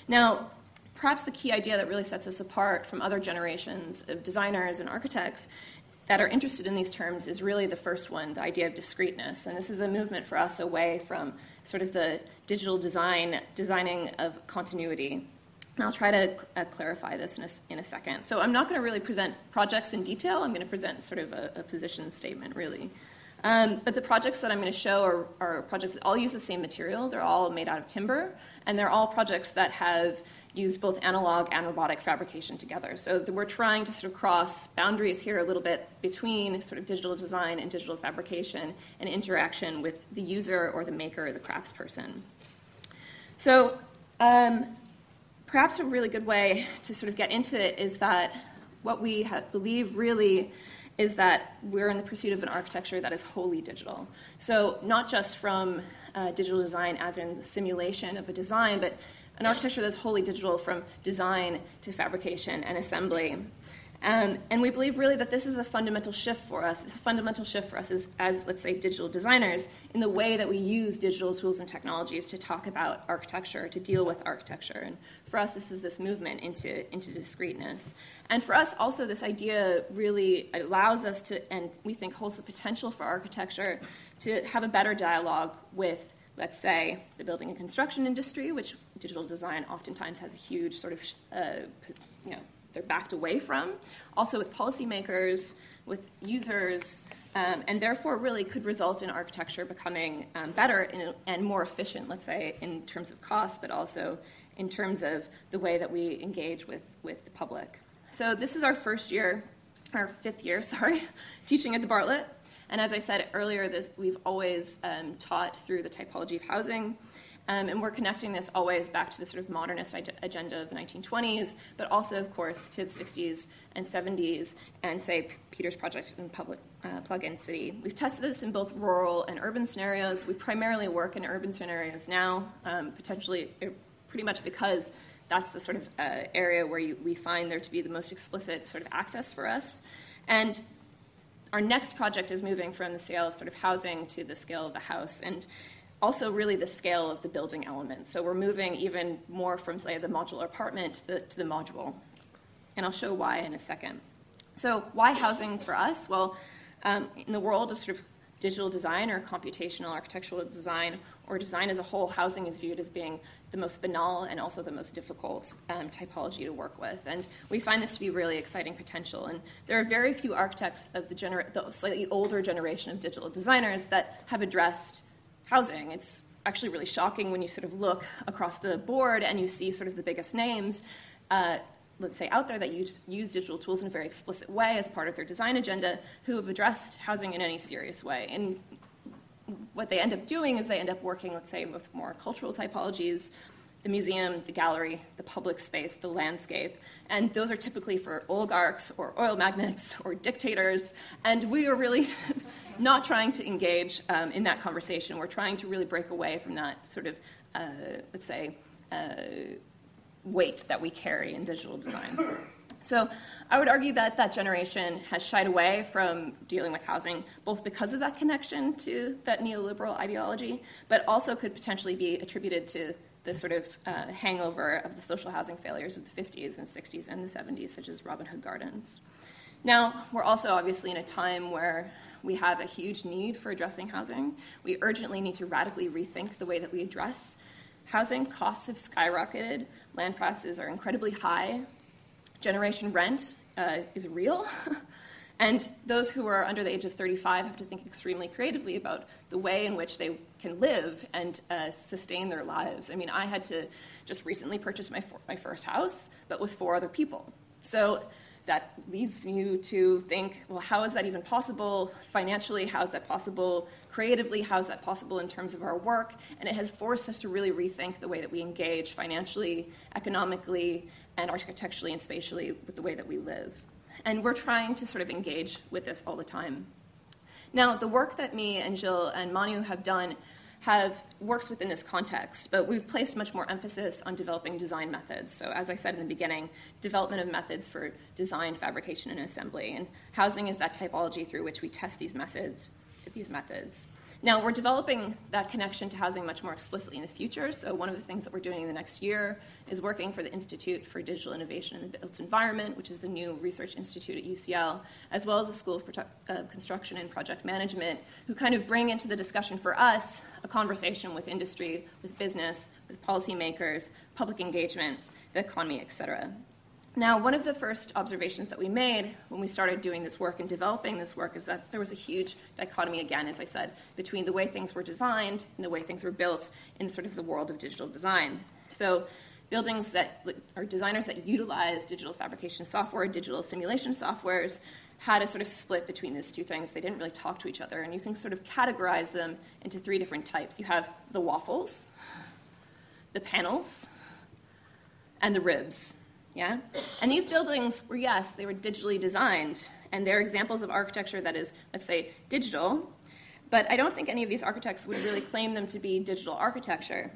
[SPEAKER 5] Now, perhaps the key idea that really sets us apart from other generations of designers and architects that are interested in these terms is really the first one, the idea of discreteness. And this is a movement for us away from sort of the digital design, designing of continuity. And I'll try to uh, clarify this in a, in a, second. So I'm not going to really present projects in detail. I'm going to present sort of a, a position statement, really. Um, but the projects that I'm going to show are, are, projects that all use the same material. They're all made out of timber, and they're all projects that have used both analog and robotic fabrication together. So we're trying to sort of cross boundaries here a little bit between sort of digital design and digital fabrication and interaction with the user or the maker or the craftsperson. So um, perhaps a really good way to sort of get into it is that what we believe really is that we're in the pursuit of an architecture that is wholly digital. So, not just from uh, digital design as in the simulation of a design, but an architecture that's wholly digital from design to fabrication and assembly. Um, and we believe really that this is a fundamental shift for us. It's a fundamental shift for us as, as, let's say, digital designers in the way that we use digital tools and technologies to talk about architecture, to deal with architecture. And for us, this is this movement into, into discreteness. And for us, also, this idea really allows us to, and we think holds the potential for architecture to have a better dialogue with, let's say, the building and construction industry, which digital design oftentimes has a huge sort of, uh, you know, they're backed away from. Also, with policymakers, with users, um, and therefore really could result in architecture becoming um, better in, and more efficient, let's say, in terms of cost, but also in terms of the way that we engage with, with the public. So this is our first year, our fifth year, <laughs> sorry, teaching at the Bartlett. And as I said earlier, this, we've always um, taught through the typology of housing. Um, and we're connecting this always back to the sort of modernist agenda of the 1920s, but also, of course, to the 60s and 70s, and say Peter's project in public uh, plug-in city. We've tested this in both rural and urban scenarios. We primarily work in urban scenarios now, um, potentially, er, pretty much because that's the sort of uh, area where you, we find there to be the most explicit sort of access for us. And our next project is moving from the scale of sort of housing to the scale of the house, and also really the scale of the building elements. So we're moving even more from, say, the modular apartment to the, to the module. And I'll show why in a second. So, why housing for us? Well, um, in the world of sort of digital design or computational architectural design or design as a whole, housing is viewed as being the most banal and also the most difficult um, typology to work with. And we find this to be really exciting potential. And there are very few architects of the, gener- the slightly older generation of digital designers that have addressed housing. It's actually really shocking when you sort of look across the board and you see sort of the biggest names. Uh, let's say, out there that use, digital tools in a very explicit way as part of their design agenda who have addressed housing in any serious way. And what they end up doing is they end up working, let's say, with more cultural typologies the museum, the gallery, the public space, the landscape. And those are typically for oligarchs or oil magnates <laughs> or dictators. And we are really <laughs> not trying to engage um, in that conversation. We're trying to really break away from that sort of, uh, let's say, uh, weight that we carry in digital design. So I would argue that that generation has shied away from dealing with housing, both because of that connection to that neoliberal ideology, but also could potentially be attributed to the sort of uh, hangover of the social housing failures of the 50s and 60s and the 70s, such as Robin Hood Gardens. Now, we're also obviously in a time where we have a huge need for addressing housing. We urgently need to radically rethink the way that we address housing. Costs have skyrocketed, land prices are incredibly high, generation rent uh, is real. <laughs> and those who are under the age of 35 have to think extremely creatively about the way in which they can live and uh, sustain their lives. I mean, I had to just recently purchase my, for- my first house, but with four other people. So that leads you to think, well, how is that even possible financially? How is that possible creatively? How is that possible in terms of our work? And it has forced us to really rethink the way that we engage financially, economically, and architecturally and spatially with the way that we live. And we're trying to sort of engage with this all the time. Now, the work that me and Gilles and Manu have done have works within this context, but we've placed much more emphasis on developing design methods. So, as I said in the beginning, development of methods for design, fabrication, and assembly. And housing is that typology through which we test these methods. These methods. Now, we're developing that connection to housing much more explicitly in the future. So, one of the things that we're doing in the next year is working for the Institute for Digital Innovation in the Built Environment, which is the new research institute at UCL, as well as the School of uh, Construction and Project Management, who kind of bring into the discussion for us a conversation with industry, with business, with policymakers, public engagement, the economy, et cetera. Now, one of the first observations that we made when we started doing this work and developing this work is that there was a huge dichotomy, again, as I said, between the way things were designed and the way things were built in sort of the world of digital design. So, buildings that are designers that utilize digital fabrication software, digital simulation softwares, had a sort of split between these two things. They didn't really talk to each other, and you can sort of categorize them into three different types. You have the waffles, the panels, and the ribs. Yeah? And these buildings were, yes, they were digitally designed, and they're examples of architecture that is, let's say, digital, but I don't think any of these architects would really claim them to be digital architecture.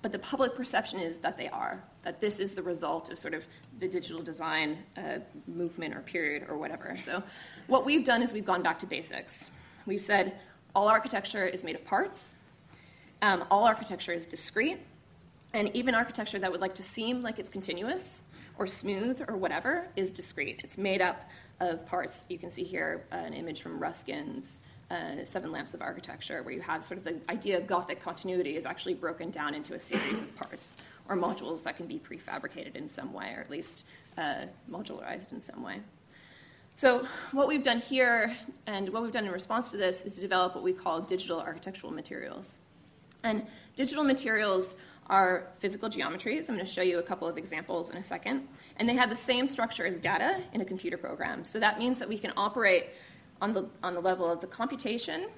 [SPEAKER 5] But the public perception is that they are, that this is the result of sort of the digital design uh, movement or period or whatever. So, what we've done is we've gone back to basics. We've said all architecture is made of parts, um, all architecture is discrete, and even architecture that would like to seem like it's continuous or smooth or whatever is discrete. It's made up of parts. You can see here uh, an image from Ruskin's uh, Seven Lamps of Architecture, where you have sort of the idea of Gothic continuity is actually broken down into a series of parts or modules that can be prefabricated in some way, or at least uh, modularized in some way. So, what we've done here and what we've done in response to this is to develop what we call digital architectural materials. And digital materials are physical geometries. I'm going to show you a couple of examples in a second. And they have the same structure as data in a computer program. So that means that we can operate on the, on the level of the computation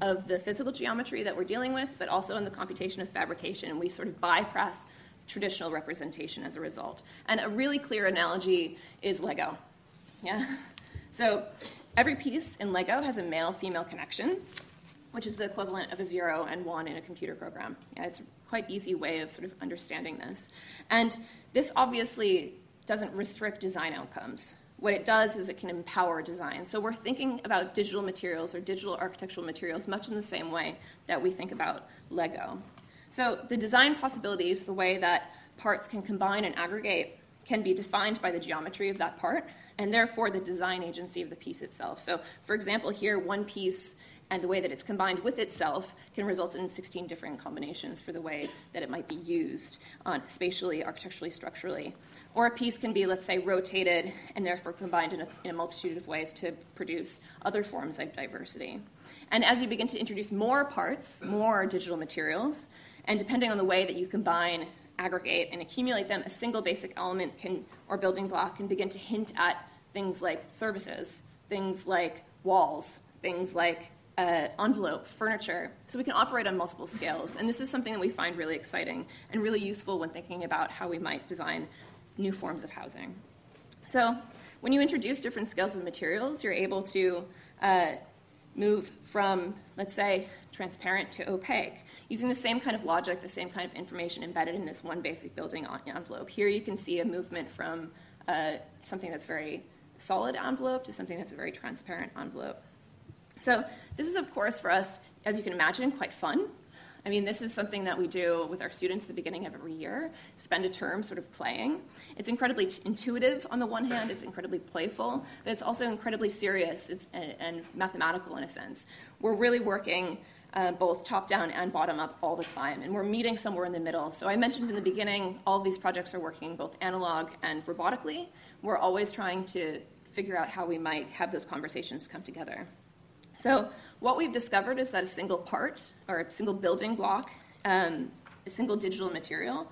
[SPEAKER 5] of the physical geometry that we're dealing with, but also in the computation of fabrication. And we sort of bypass traditional representation as a result. And a really clear analogy is Lego. Yeah? <laughs> So every piece in Lego has a male female connection, which is the equivalent of a zero and one in a computer program. Yeah, it's a quite easy way of sort of understanding this. And this obviously doesn't restrict design outcomes. What it does is it can empower design. So we're thinking about digital materials or digital architectural materials much in the same way that we think about Lego. So the design possibilities, the way that parts can combine and aggregate, can be defined by the geometry of that part and therefore the design agency of the piece itself. So, for example, here, one piece and the way that it's combined with itself can result in 16 different combinations for the way that it might be used uh, spatially, architecturally, structurally. Or a piece can be, let's say, rotated and therefore combined in a, in a multitude of ways to produce other forms of diversity. And as you begin to introduce more parts, more digital materials, and depending on the way that you combine, aggregate, and accumulate them, a single basic element can, or building block can begin to hint at things like services, things like walls, things like uh, envelope, furniture, so we can operate on multiple scales. And this is something that we find really exciting and really useful when thinking about how we might design new forms of housing. So, when you introduce different scales of materials, you're able to uh, move from, let's say, transparent to opaque, using the same kind of logic, the same kind of information embedded in this one basic building envelope. Here you can see a movement from uh, something that's very solid envelope to something that's a very transparent envelope. So, this is, of course, for us, as you can imagine, quite fun. I mean, this is something that we do with our students at the beginning of every year, spend a term sort of playing. It's incredibly t- intuitive on the one hand, it's incredibly playful, but it's also incredibly serious and, and mathematical in a sense. We're really working uh, both top down and bottom up all the time, and we're meeting somewhere in the middle. So I mentioned in the beginning, all of these projects are working both analog and robotically. We're always trying to figure out how we might have those conversations come together. So, what we've discovered is that a single part or a single building block, um, a single digital material,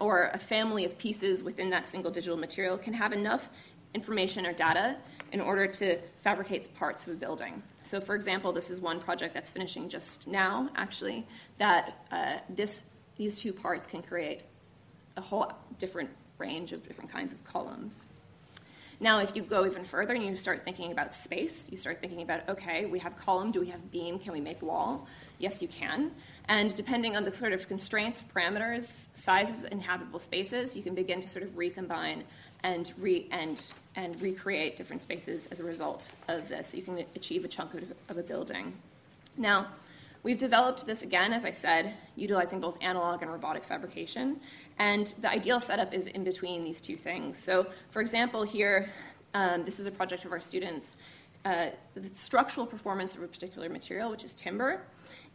[SPEAKER 5] or a family of pieces within that single digital material can have enough information or data in order to fabricate parts of a building. So, for example, this is one project that's finishing just now, actually, that uh, this, these two parts can create a whole different range of different kinds of columns. Now, if you go even further and you start thinking about space, you start thinking about okay, we have column, do we have beam, can we make wall? Yes, you can. And depending on the sort of constraints, parameters, size of inhabitable spaces, you can begin to sort of recombine and re and and recreate different spaces as a result of this. You can achieve a chunk of, of a building. Now, we've developed this again, as I said, utilizing both analog and robotic fabrication. And the ideal setup is in between these two things. So, for example, here, um, this is a project of our students. Uh, the structural performance of a particular material, which is timber,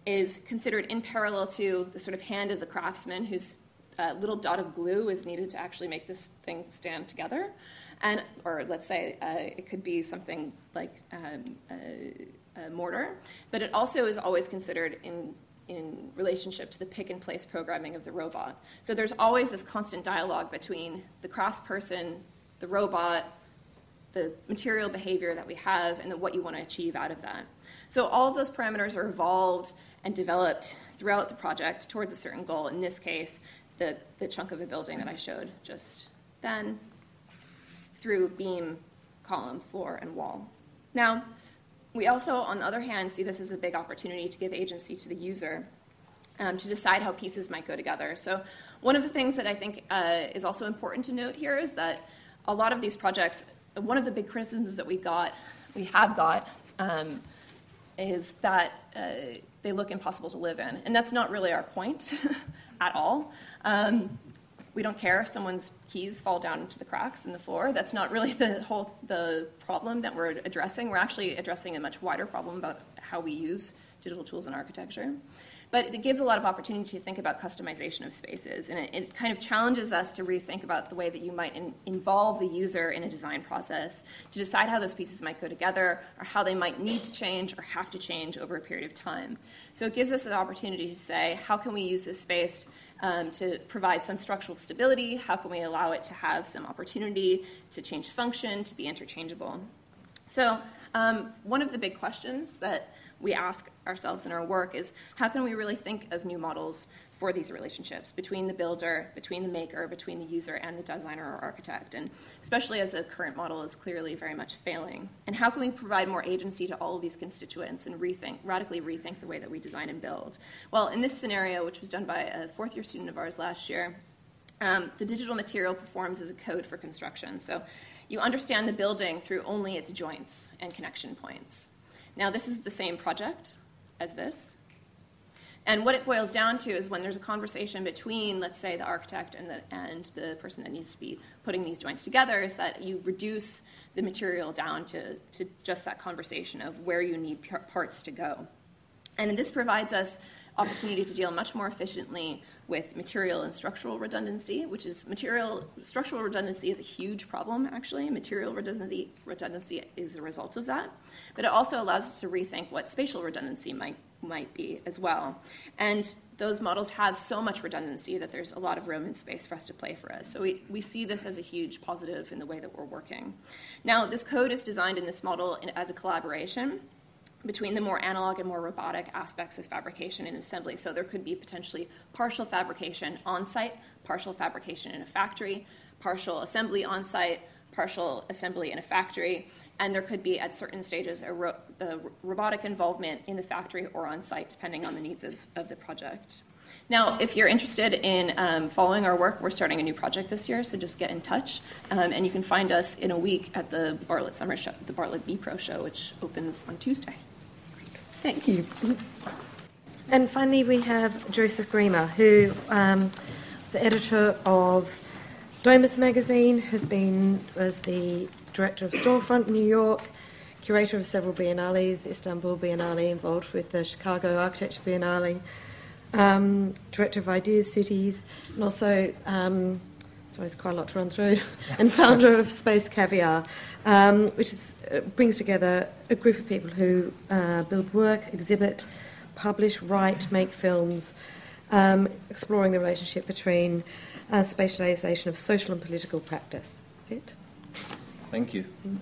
[SPEAKER 5] is considered in parallel to the sort of hand of the craftsman whose uh, little dot of glue is needed to actually make this thing stand together. And, or let's say uh, it could be something like um, a, a mortar, but it also is always considered in in relationship to the pick and place programming of the robot. So there's always this constant dialogue between the cross craftsperson, the robot, the material behavior that we have, and what you want to achieve out of that. So all of those parameters are evolved and developed throughout the project towards a certain goal. In this case, the, the chunk of the building that I showed just then through beam, column, floor, and wall. Now, we also, on the other hand, see this as a big opportunity to give agency to the user um, to decide how pieces might go together. So, one of the things that I think uh, is also important to note here is that a lot of these projects, one of the big criticisms that we got, we have got, um, is that uh, they look impossible to live in, and that's not really our point <laughs> at all. Um, we don't care if someone's keys fall down into the cracks in the floor. That's not really <laughs> the whole the problem that we're addressing. We're actually addressing a much wider problem about how we use digital tools in architecture. But it gives a lot of opportunity to think about customization of spaces, and it, it kind of challenges us to rethink about the way that you might in, involve the user in a design process to decide how those pieces might go together, or how they might need to change or have to change over a period of time. So it gives us an opportunity to say, how can we use this space um, to provide some structural stability? How can we allow it to have some opportunity to change function, to be interchangeable? So, um, one of the big questions that we ask ourselves in our work is how can we really think of new models for these relationships between the builder, between the maker, between the user, and the designer or architect, and especially as the current model is clearly very much failing. And how can we provide more agency to all of these constituents and rethink, radically rethink the way that we design and build? Well, in this scenario, which was done by a fourth year student of ours last year, um, the digital material performs as a code for construction. So you understand the building through only its joints and connection points. Now, this is the same project as this, and what it boils down to is when there's a conversation between, let's say, the architect and the, and the person that needs to be putting these joints together, is that you reduce the material down to, to just that conversation of where you need parts to go. And this provides us opportunity to deal much more efficiently with material and structural redundancy, which is material structural redundancy is a huge problem actually. Material redundancy redundancy is a result of that. But it also allows us to rethink what spatial redundancy might might be as well. And those models have so much redundancy that there's a lot of room and space for us to play for us. So we, we see this as a huge positive in the way that we're working. Now, this code is designed in this model in, as a collaboration. between the more analog and more robotic aspects of fabrication and assembly. So there could be potentially partial fabrication on site, partial fabrication in a factory, partial assembly on site, partial assembly in a factory, and there could be at certain stages ro- the robotic involvement in the factory or on site, depending on the needs of, of the project. Now, if you're interested in um, following our work, we're starting a new project this year, so just get in touch. Um, and you can find us in a week at the Bartlett Summer Show, the Bartlett B Pro Show, which opens on Tuesday. Thanks.
[SPEAKER 2] Thank you. And finally, we have Joseph Grima, who um, is the editor of Domus magazine, has been as the director of Storefront in New York, curator of several biennales, Istanbul Biennale, involved with the Chicago Architecture Biennale, um, director of Ideas Cities, and also, um, it's quite a lot to run through, <laughs> and founder of Space Caviar, um, which is, uh, brings together a group of people who uh, build work, exhibit, publish, write, make films, um, exploring the relationship between uh, spatialization of social and political practice. That's it.
[SPEAKER 6] Thank you. <laughs>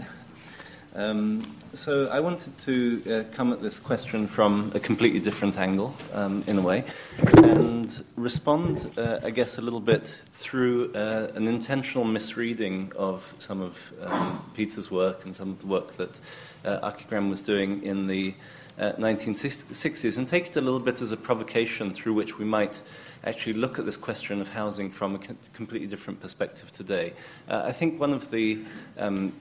[SPEAKER 6] Um, so I wanted to uh, come at this question from a completely different angle, um, in a way, and respond, uh, I guess, a little bit through uh, an intentional misreading of some of um, Peter's work and some of the work that uh, Archigram was doing in the 1960s, uh, and take it a little bit as a provocation through which we might actually look at this question of housing from a completely different perspective today. Uh, I think one of the um,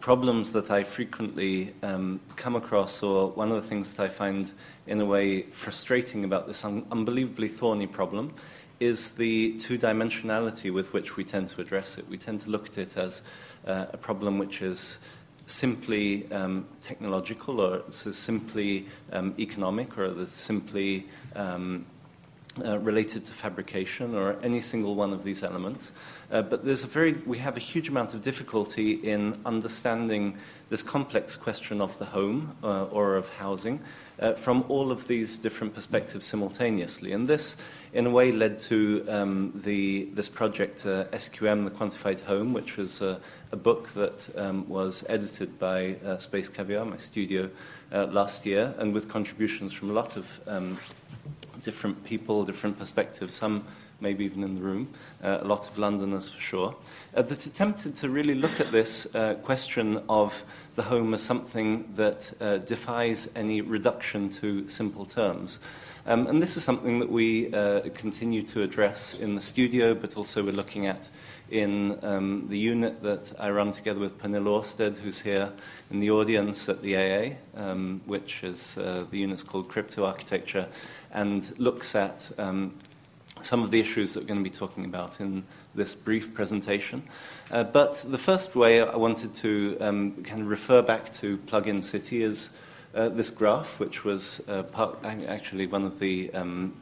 [SPEAKER 6] problems that I frequently um, come across, or one of the things that I find in a way frustrating about this un- unbelievably thorny problem, is the two dimensionality with which we tend to address it. We tend to look at it as uh, a problem which is simply um, technological, or it's simply um, economic, or it's simply um, uh, related to fabrication, or any single one of these elements. Uh, but there's a very, we have a huge amount of difficulty in understanding this complex question of the home uh, or of housing uh, from all of these different perspectives simultaneously. And this, in a way, led to um, the, this project, uh, SQM, The Quantified Home, which was a book that um, was edited by uh, Space Caviar, my studio, last year, and with contributions from a lot of um, different people, different perspectives, some maybe even in the room, uh, a lot of Londoners for sure, uh, that attempted to really look at this uh, question of the home as something that uh, defies any reduction to simple terms. Um, and this is something that we uh, continue to address in the studio, but also we're looking at in um, the unit that I run together with Pernille Orsted, who's here in the audience at the AA, um, which is uh, the unit's called Crypto Architecture, and looks at um, some of the issues that we're going to be talking about in this brief presentation. Uh, but the first way I wanted to um, kind of refer back to Plug-in City is uh, this graph, which was uh, part, actually one of the um,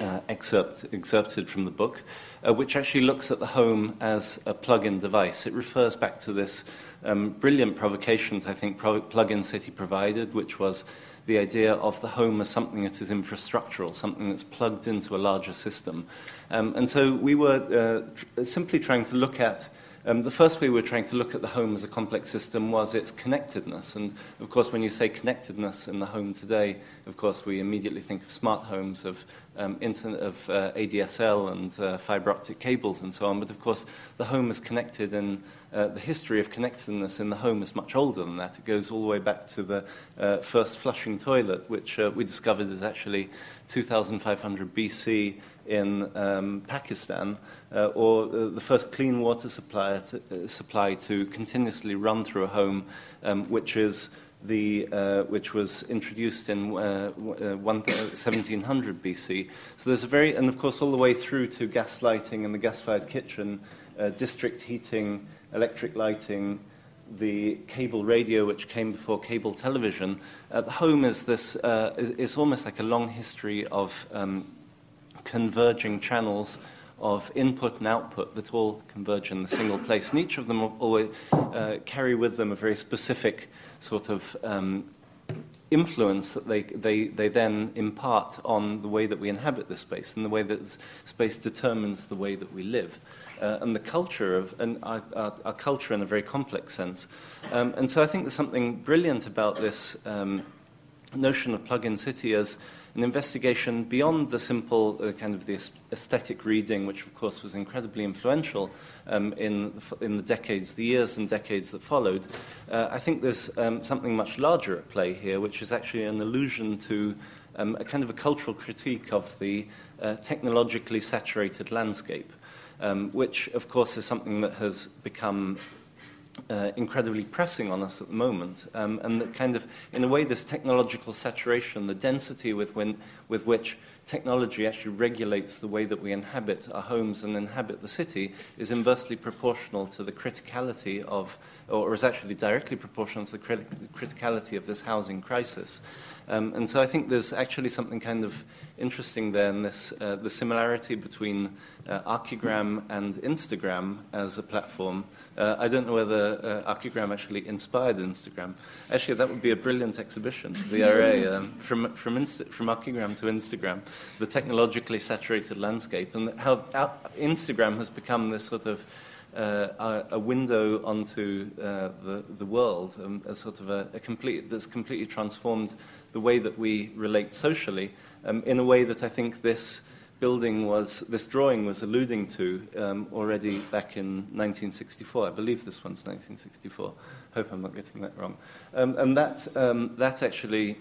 [SPEAKER 6] uh, excerpt, excerpted from the book, uh, which actually looks at the home as a plug-in device. It refers back to this um, brilliant provocations I think Plug-in City provided, which was the idea of the home as something that is infrastructural, something that's plugged into a larger system. Um, and so we were uh, tr- simply trying to look at um, the first way we were trying to look at the home as a complex system was its connectedness. And of course, when you say connectedness in the home today, of course, we immediately think of smart homes, of, um, internet, of uh, ADSL and uh, fiber optic cables and so on. But of course, the home is connected and uh, the history of connectedness in the home is much older than that. It goes all the way back to the uh, first flushing toilet, which uh, we discovered is actually 2500 BC in um, Pakistan, uh, or the first clean water supply to, supply to continuously run through a home, um, which is the, uh, which was introduced in uh, 1700 BC. So there's a very, and of course, all the way through to gas lighting and the gas fired kitchen, uh, district heating, electric lighting, the cable radio, which came before cable television. At home is this, uh, is, almost like a long history of um, converging channels of input and output that all converge in the single place. And each of them always uh, carry with them a very specific sort of um, influence that they, they, they then impart on the way that we inhabit this space and the way that space determines the way that we live. uh, and the culture of and our, our, our, culture in a very complex sense. Um, and so I think there's something brilliant about this um, notion of plug-in city as an investigation beyond the simple uh, kind of the aesthetic reading, which of course was incredibly influential um, in, the, in the decades, the years and decades that followed. Uh, I think there's um, something much larger at play here, which is actually an allusion to um, a kind of a cultural critique of the uh, technologically saturated landscape, um, which of course is something that has become uh, incredibly pressing on us at the moment. Um, and that kind of, in a way, this technological saturation, the density with, when, with which technology actually regulates the way that we inhabit our homes and inhabit the city, is inversely proportional to the criticality of, or is actually directly proportional to the crit- criticality of this housing crisis. Um, and so I think there's actually something kind of interesting then this, uh, the similarity between uh, Archigram and Instagram as a platform. Uh, I don't know whether uh, Archigram actually inspired Instagram. Actually, that would be a brilliant exhibition, the array <laughs> um, from, from, Insta- from Archigram to Instagram, the technologically saturated landscape, and how Instagram has become this sort of uh, a, window onto uh, the, the world, um, a sort of a, a, complete, that's completely transformed the way that we relate socially um, in a way that I think this building was, this drawing was alluding to um, already back in 1964. I believe this one's 1964. Hope I'm not getting that wrong. Um, and that, um, that actually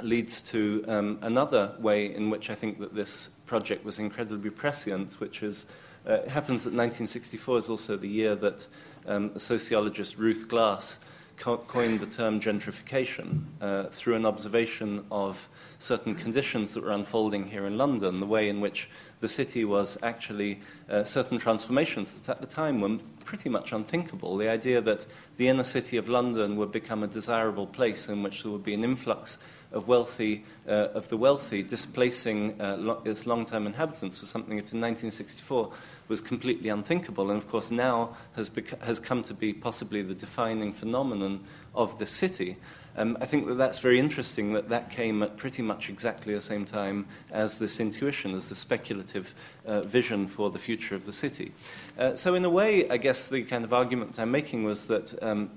[SPEAKER 6] leads to um, another way in which I think that this project was incredibly prescient, which is uh, it happens that 1964 is also the year that um, sociologist Ruth Glass co- coined the term gentrification uh, through an observation of certain conditions that were unfolding here in London, the way in which the city was actually uh, certain transformations that at the time were pretty much unthinkable. The idea that the inner city of London would become a desirable place in which there would be an influx of wealthy uh, of the wealthy displacing uh, lo- its long-term inhabitants was something that in 1964 was completely unthinkable, and of course now has, bec- has come to be possibly the defining phenomenon of the city. Um, I think that that's very interesting that that came at pretty much exactly the same time as this intuition, as the speculative uh, vision for the future of the city. Uh, so, in a way, I guess the kind of argument I'm making was that um,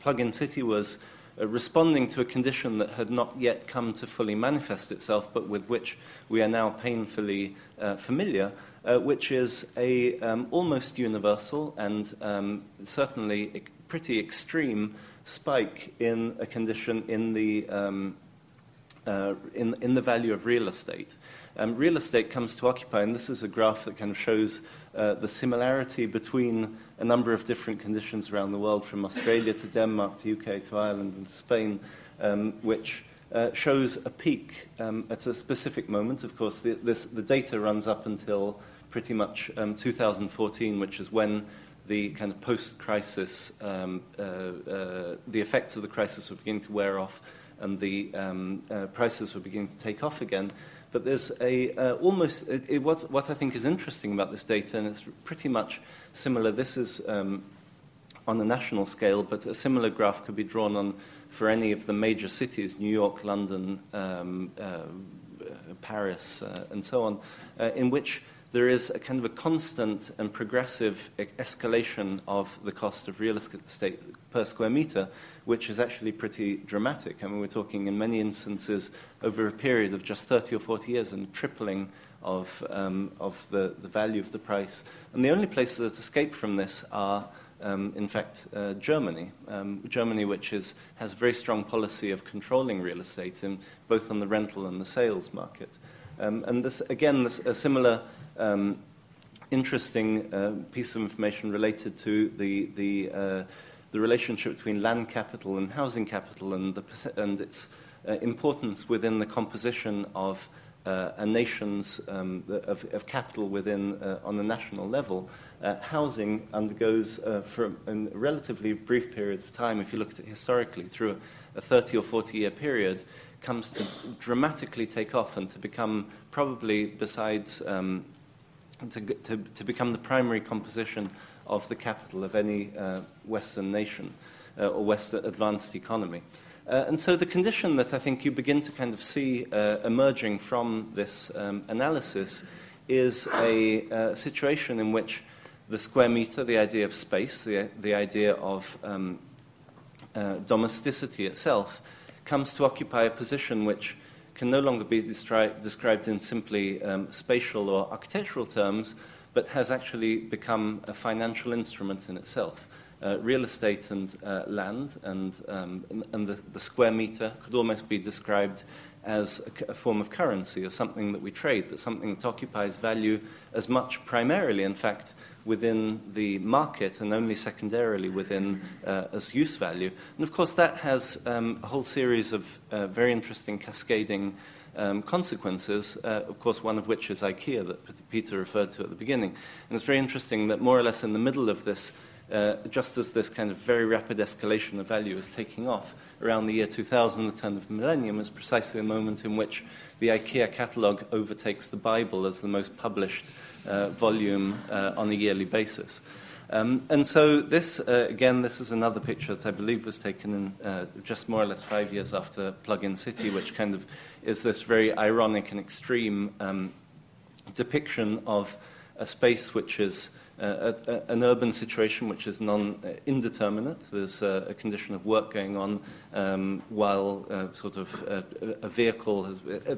[SPEAKER 6] Plug-in City was uh, responding to a condition that had not yet come to fully manifest itself, but with which we are now painfully uh, familiar, uh, which is a um, almost universal and um, certainly pretty extreme spike in a condition in the, um, uh, in, in the value of real estate. Um, real estate comes to occupy, and this is a graph that kind of shows uh, the similarity between a number of different conditions around the world, from Australia to Denmark to UK to Ireland and Spain, um, which uh, shows a peak um, at a specific moment. Of course, the, this, the data runs up until pretty much um, 2014, which is when the kind of post-crisis, um, uh, uh, the effects of the crisis were beginning to wear off, and the um, uh, prices were beginning to take off again. But there's a uh, almost it, it was, what I think is interesting about this data, and it's pretty much similar. This is um, on a national scale, but a similar graph could be drawn on for any of the major cities: New York, London, um, uh, Paris, uh, and so on, in which there is a kind of a constant and progressive escalation of the cost of real estate per square meter, which is actually pretty dramatic. I mean, we're talking in many instances over a period of just 30 or 40 years and tripling of, um, of the, the value of the price. And the only places that escape from this are um, in fact, uh, Germany. Um, Germany, which is, has a very strong policy of controlling real estate, in, both on the rental and the sales market. Um, and this, again, this, a similar um, interesting uh, piece of information related to the, the, uh, the relationship between land capital and housing capital and, the, and its uh, importance within the composition of uh, a nation's um, of, of, capital within uh, on a national level. Uh, housing undergoes for a relatively brief period of time, if you look at it historically, through a, a 30 or 40 year period, comes to dramatically take off and to become probably, besides um, to, to, to become the primary composition of the capital of any uh, Western nation uh, or Western advanced economy. Uh, and so the condition that I think you begin to kind of see uh, emerging from this um, analysis is a uh, situation in which the square meter, the idea of space, the, the idea of um, uh, domesticity itself, comes to occupy a position which can no longer be destri- described in simply um, spatial or architectural terms, but has actually become a financial instrument in itself. Uh, real estate and uh, land and, um, and the, the, square meter could almost be described as a, a, form of currency or something that we trade, that something that occupies value as much primarily, in fact, within the market and only secondarily within uh, as use value. And of course, that has um, a whole series of uh, very interesting cascading um, consequences, uh, of course, one of which is IKEA that Peter referred to at the beginning. And it's very interesting that more or less in the middle of this, uh, just as this kind of very rapid escalation of value is taking off, around the year 2000, the turn of the millennium, is precisely the moment in which the IKEA catalogue overtakes the Bible as the most published volume uh, on a yearly basis. Um, and so, this, uh, again, this is another picture that I believe was taken in uh, just more or less five years after Plug in City, which kind of is this very ironic and extreme um, depiction of a space which is uh, a, a, an urban situation which is non uh, indeterminate. There's uh, a condition of work going on um, while uh, sort of uh, a vehicle has uh,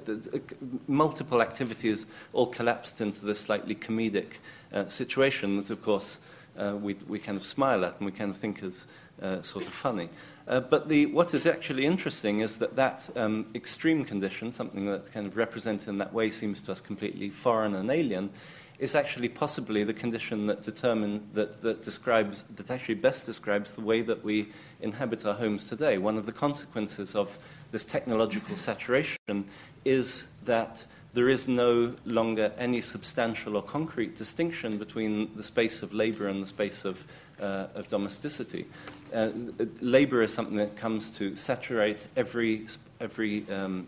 [SPEAKER 6] multiple activities all collapsed into this slightly comedic situation that, of course, we, we kind of smile at and we kind of think is sort of funny. Uh, but the, what is actually interesting is that that um, extreme condition, something that kind of represented in that way seems to us completely foreign and alien, is actually possibly the condition that determine that, that describes that actually best describes the way that we inhabit our homes today. One of the consequences of this technological saturation is that there is no longer any substantial or concrete distinction between the space of labor and the space of, uh, of domesticity uh, labor is something that comes to saturate every, every um,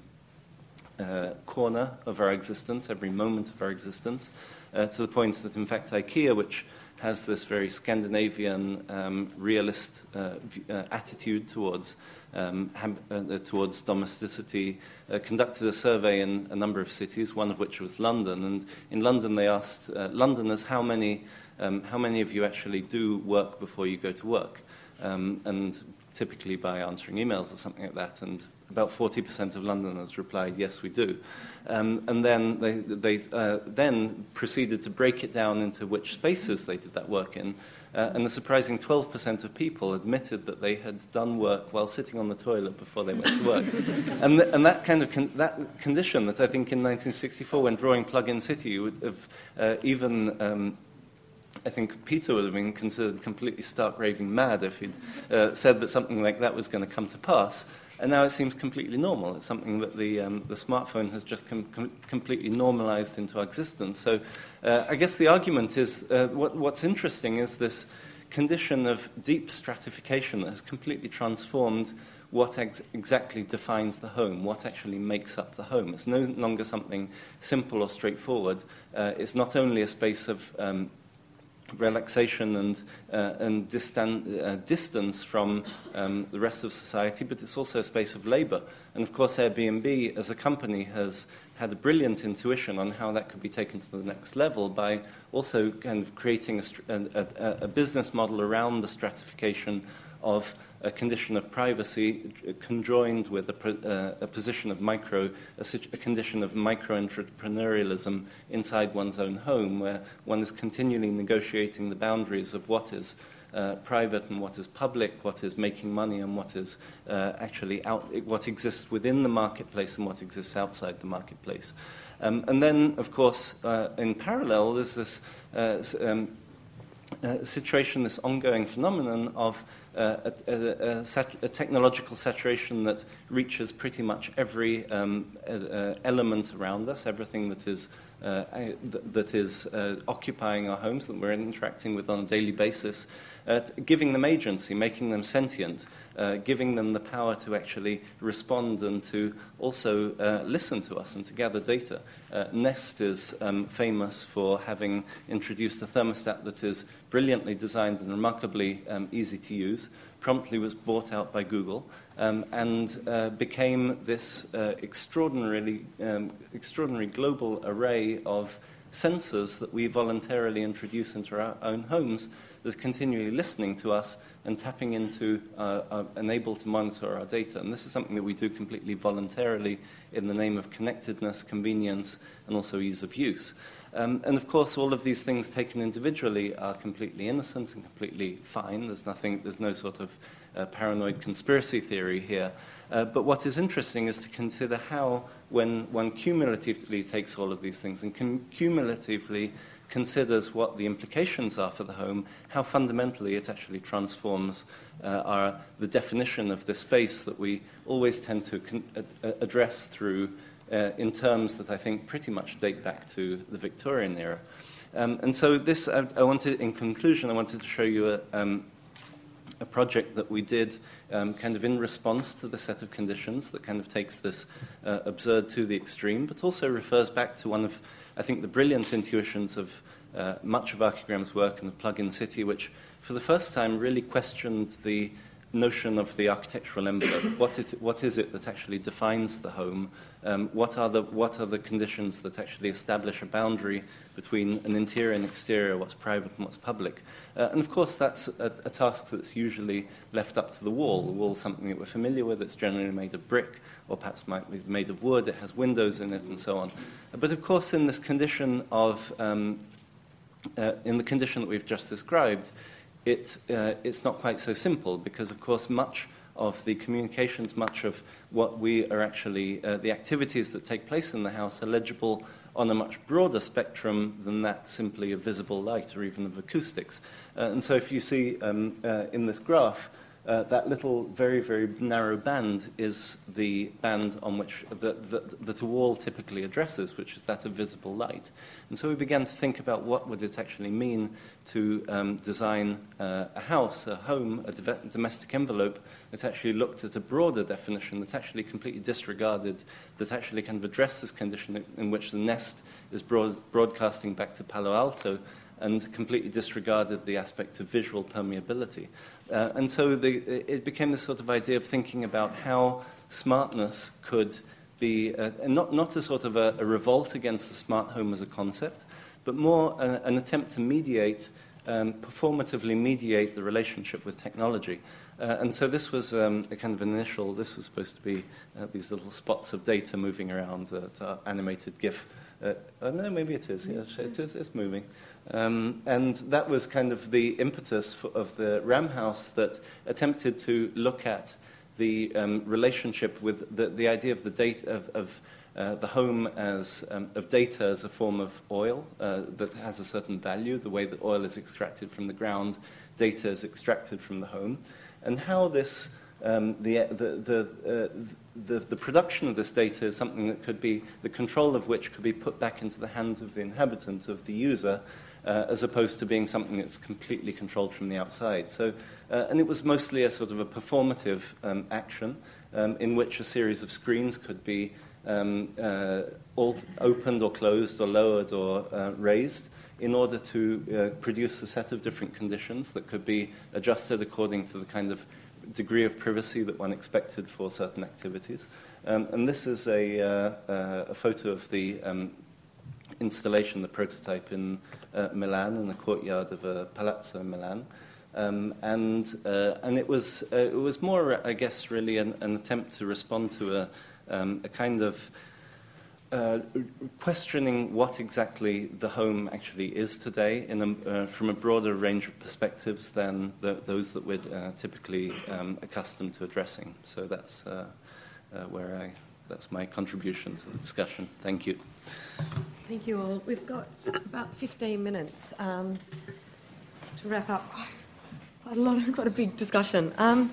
[SPEAKER 6] uh, corner of our existence, every moment of our existence, uh, to the point that, in fact, IKEA, which has this very Scandinavian um, realist uh, uh, attitude towards um, ham- uh, towards domesticity, conducted a survey in a number of cities, one of which was London. And in London, they asked Londoners how many um, how many of you actually do work before you go to work um, and typically by answering emails or something like that. And about 40% of Londoners replied, yes, we do. Um, and then they, they uh, then proceeded to break it down into which spaces they did that work in. Uh, and a surprising 12% of people admitted that they had done work while sitting on the toilet before they went to work. <laughs> and, th- and that kind of con- that condition that I think in 1964, when drawing Plug-in City, you would have uh, even um, I think Peter would have been considered completely stark raving mad if he'd uh, said that something like that was going to come to pass. And now it seems completely normal. It's something that the, um, the smartphone has just com- com- completely normalized into existence. So uh, I guess the argument is uh, what, what's interesting is this condition of deep stratification that has completely transformed what ex- exactly defines the home, what actually makes up the home. It's no longer something simple or straightforward. Uh, it's not only a space of um, relaxation and, uh, and distan- uh, distance from um, the rest of society, but it's also a space of labor. And of course, Airbnb as a company has had a brilliant intuition on how that could be taken to the next level by also kind of creating a, a, a business model around the stratification of a condition of privacy conjoined with a, uh, a position of micro, a, a condition of micro entrepreneurialism inside one's own home, where one is continually negotiating the boundaries of what is uh, private and what is public, what is making money and what is uh, actually out, what exists within the marketplace and what exists outside the marketplace. Um, and then, of course, uh, in parallel, there's this uh, um, uh, situation, this ongoing phenomenon of uh, a, a, a, a, technological saturation that reaches pretty much every um, uh, element around us, everything that is, uh, that is uh, occupying our homes, that we're interacting with on a daily basis, uh, giving them agency, making them sentient, uh, giving them the power to actually respond and to also uh, listen to us and to gather data. Uh, Nest is um, famous for having introduced a thermostat that is brilliantly designed and remarkably um, easy to use. Promptly was bought out by Google um, and uh, became this uh, extraordinarily um, extraordinary global array of sensors that we voluntarily introduce into our own homes that are continually listening to us and tapping into uh, uh, and able to monitor our data. And this is something that we do completely voluntarily in the name of connectedness, convenience, and also ease of use. Um, and of course, all of these things taken individually are completely innocent and completely fine. There's nothing, there's no sort of uh, paranoid conspiracy theory here. Uh, but what is interesting is to consider how, when one cumulatively takes all of these things and cumulatively considers what the implications are for the home, how fundamentally it actually transforms uh, our, the definition of the space that we always tend to con- address through uh, in terms that I think pretty much date back to the Victorian era. Um, and so this, I, I, wanted, in conclusion, I wanted to show you a, um, a project that we did um, kind of in response to the set of conditions that kind of takes this uh, absurd to the extreme, but also refers back to one of I think, the brilliant intuitions of uh, much of Archigram's work in the plug-in city, which for the first time really questioned the notion of the architectural envelope. what, it, what is it that actually defines the home? Um, what, are the, what are the conditions that actually establish a boundary between an interior and exterior, what's private and what's public? Uh, and of course, that's a, a, task that's usually left up to the wall. The wall is something that we're familiar with, it's generally made of brick or perhaps might be made of wood, it has windows in it, and so on. But of course, in this condition of, um, uh, in the condition that we've just described, it, uh, it's not quite so simple because, of course, much of the communications, much of what we are actually, uh, the activities that take place in the house are legible on a much broader spectrum than that simply of visible light or even of acoustics. Uh, and so if you see um, uh, in this graph, uh, that little very, very narrow band is the band on which the, the, that a wall typically addresses, which is that of visible light. And so we began to think about what would it actually mean to um, design uh, a house, a home, a domestic envelope that actually looked at a broader definition, that actually completely disregarded, that actually kind of addressed this condition in which the nest is broad, broadcasting back to Palo Alto and completely disregarded the aspect of visual permeability. Uh, and so the, it became this sort of idea of thinking about how smartness could be not, not a sort of a, a, revolt against the smart home as a concept, but more a, an attempt to mediate, um, performatively mediate the relationship with technology. Uh, and so this was um, a kind of initial, this was supposed to be uh, these little spots of data moving around, animated GIF. Uh, oh, no, maybe it is. Yes, it is. It's moving. Um, and that was kind of the impetus for, of the Ram House that attempted to look at the um, relationship with the, the idea of the data of, of uh, the home as um, of data as a form of oil uh, that has a certain value, the way that oil is extracted from the ground, data is extracted from the home, and how this um, the, the, the, uh, the, the production of this data is something that could be the control of which could be put back into the hands of the inhabitant of the user uh, as opposed to being something that's completely controlled from the outside. So, uh, and it was mostly a sort of a performative um, action um, in which a series of screens could be um, uh, all opened or closed or lowered or uh, raised in order to uh, produce a set of different conditions that could be adjusted according to the kind of degree of privacy that one expected for certain activities. Um, and this is a, uh, uh, a photo of the um, installation, the prototype in uh, Milan, in the courtyard of a Palazzo in Milan. Um, and, uh, and it, was, uh, it was more, I guess, really an, an attempt to respond to a, um, a kind of uh, questioning what exactly the home actually is today a, uh, from a broader range of perspectives than the, those that we're uh, typically um, accustomed to addressing. So that's uh, uh, where I, that's my contribution to the discussion. Thank you.
[SPEAKER 2] Thank you all. We've got about 15 minutes um, to wrap up quite a lot, <laughs> quite a big discussion. Um,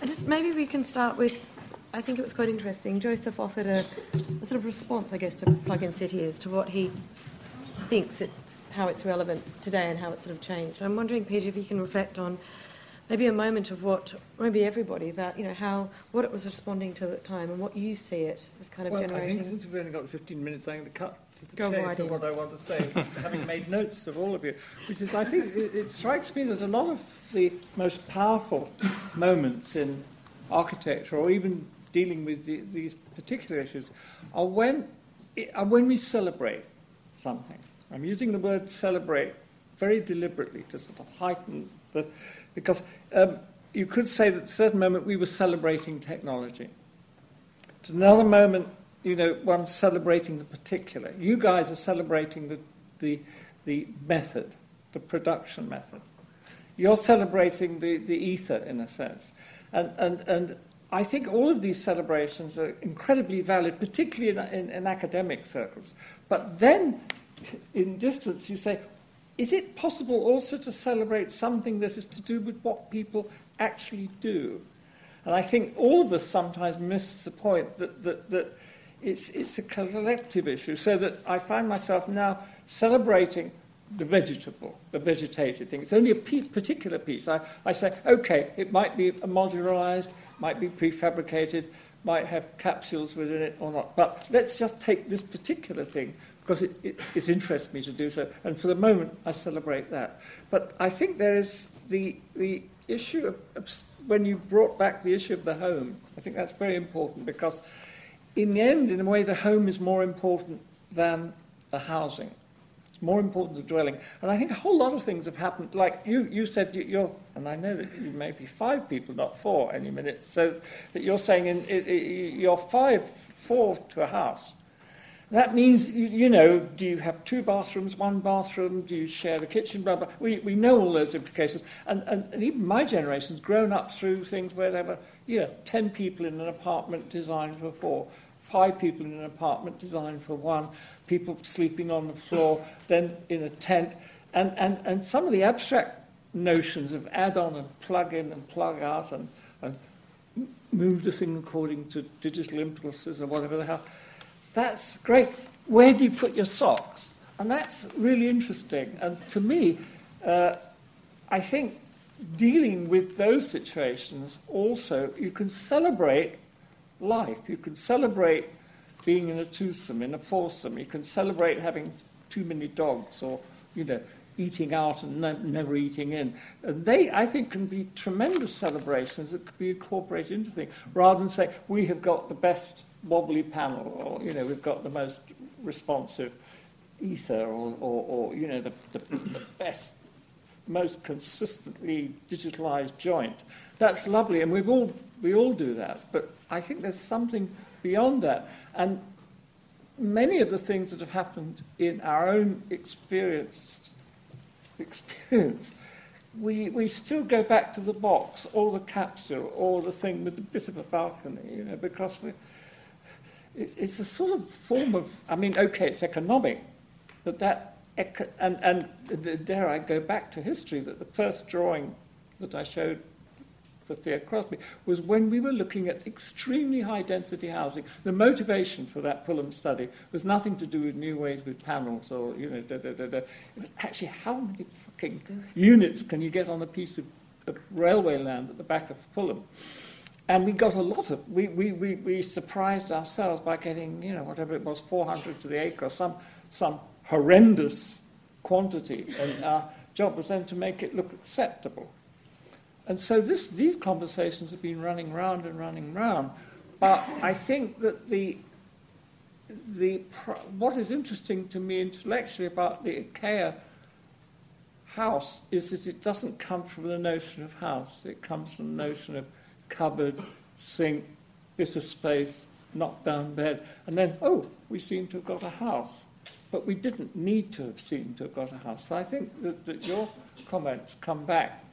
[SPEAKER 2] I just maybe we can start with. I think it was quite interesting. Joseph offered a, a sort of response, I guess, to plug-in city to what he thinks it, how it's relevant today and how it's sort of changed. I'm wondering, Peter, if you can reflect on maybe a moment of what, maybe everybody, about you know how what it was responding to at the time and what you see it as kind of
[SPEAKER 3] well,
[SPEAKER 2] generating.
[SPEAKER 3] I think since we've only got 15 minutes, I'm going to cut to the
[SPEAKER 2] Go
[SPEAKER 3] chase of what I want to say, <laughs> having made notes of all of you, which is I think it, it strikes me that a lot of the most powerful moments in architecture, or even dealing with the, these particular issues, are when are when we celebrate something. I'm using the word celebrate very deliberately to sort of heighten the, because um, you could say that at a certain moment we were celebrating technology. At another moment, you know, one's celebrating the particular. You guys are celebrating the, the, the method, the production method. You're celebrating the, the ether, in a sense. And, and, and I think all of these celebrations are incredibly valid, particularly in, in, in academic circles. But then, in distance, you say, is it possible also to celebrate something that is to do with what people actually do? And I think all of us sometimes miss the point that, that, that it's, it's a collective issue, so that I find myself now celebrating the vegetable, the vegetated thing. It's only a particular piece. I, I say, okay, it might be modularized, might be prefabricated, might have capsules within it or not. But let's just take this particular thing because it, it, it interests me to do so. And for the moment, I celebrate that. But I think there is the, the issue of, of when you brought back the issue of the home, I think that's very important because in the end, in a way, the home is more important than the housing. It's more important than dwelling. And I think a whole lot of things have happened. Like you, you said, you're, and I know that you may be five people, not four, any minute. So that you're saying in, you're five, four to a house. That means, you, know, do you have two bathrooms, one bathroom? Do you share the kitchen? Blah, blah. We, we know all those implications. And, and, and even my generation's grown up through things where there were, you know, 10 people in an apartment designed for four, five people in an apartment designed for one, people sleeping on the floor, then in a tent. And, and, and some of the abstract notions of add on and plug in and plug out and, and move the thing according to digital impulses or whatever the hell that's great. Where do you put your socks? And that's really interesting. And to me, uh, I think dealing with those situations also, you can celebrate life. You can celebrate being in a twosome, in a foursome. You can celebrate having too many dogs or, you know, eating out and ne- never eating in. And they, I think, can be tremendous celebrations that could be incorporated into things, rather than say, we have got the best wobbly panel, or you know, we've got the most responsive ether, or, or, or you know, the, the, the best, most consistently digitalized joint. That's lovely, and we've all we all do that. But I think there's something beyond that, and many of the things that have happened in our own experience, experience. We, we still go back to the box or the capsule or the thing with the bit of a balcony, you know, because we, it's a sort of form of, I mean, okay, it's economic, but that, and, and dare I go back to history, that the first drawing that I showed for Theo Crosby was when we were looking at extremely high density housing. The motivation for that Fulham study was nothing to do with new ways with panels or, you know, da, da, da, da. it was actually how many fucking units can you get on a piece of, of railway land at the back of Fulham? And we got a lot of, we, we, we, we surprised ourselves by getting, you know, whatever it was, 400 to the acre, some, some horrendous quantity. And our job was then to make it look acceptable. And so this, these conversations have been running round and running round. But I think that the, the, what is interesting to me intellectually about the IKEA house is that it doesn't come from the notion of house, it comes from the notion of cupboard, sink, bit of space, knock down bed, and then, oh, we seem to have got a house. But we didn't need to have seemed to have got a house. So I think that, that your comments come back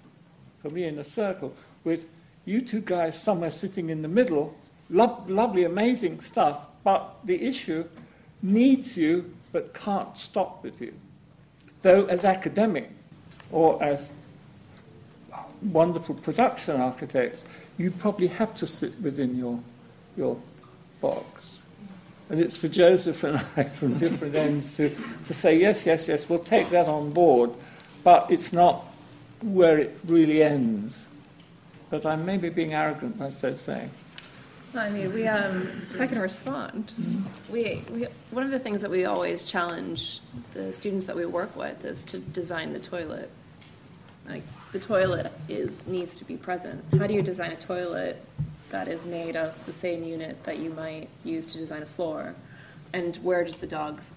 [SPEAKER 3] for me in a circle with you two guys somewhere sitting in the middle, lo- lovely, amazing stuff, but the issue needs you but can't stop with you. Though, as academic or as wonderful production architects, you probably have to sit within your, your box. And it's for Joseph and I <laughs> from different ends to, to say, yes, yes, yes, we'll take that on board, but it's not where it really ends. But I may be being arrogant by so saying.
[SPEAKER 5] I mean, we, um, if I can respond, we, we, one of the things that we always challenge the students that we work with is to design the toilet. Like, the toilet is needs to be present. How do you design a toilet that is made of the same unit that you might use to design a floor? And where does the dogs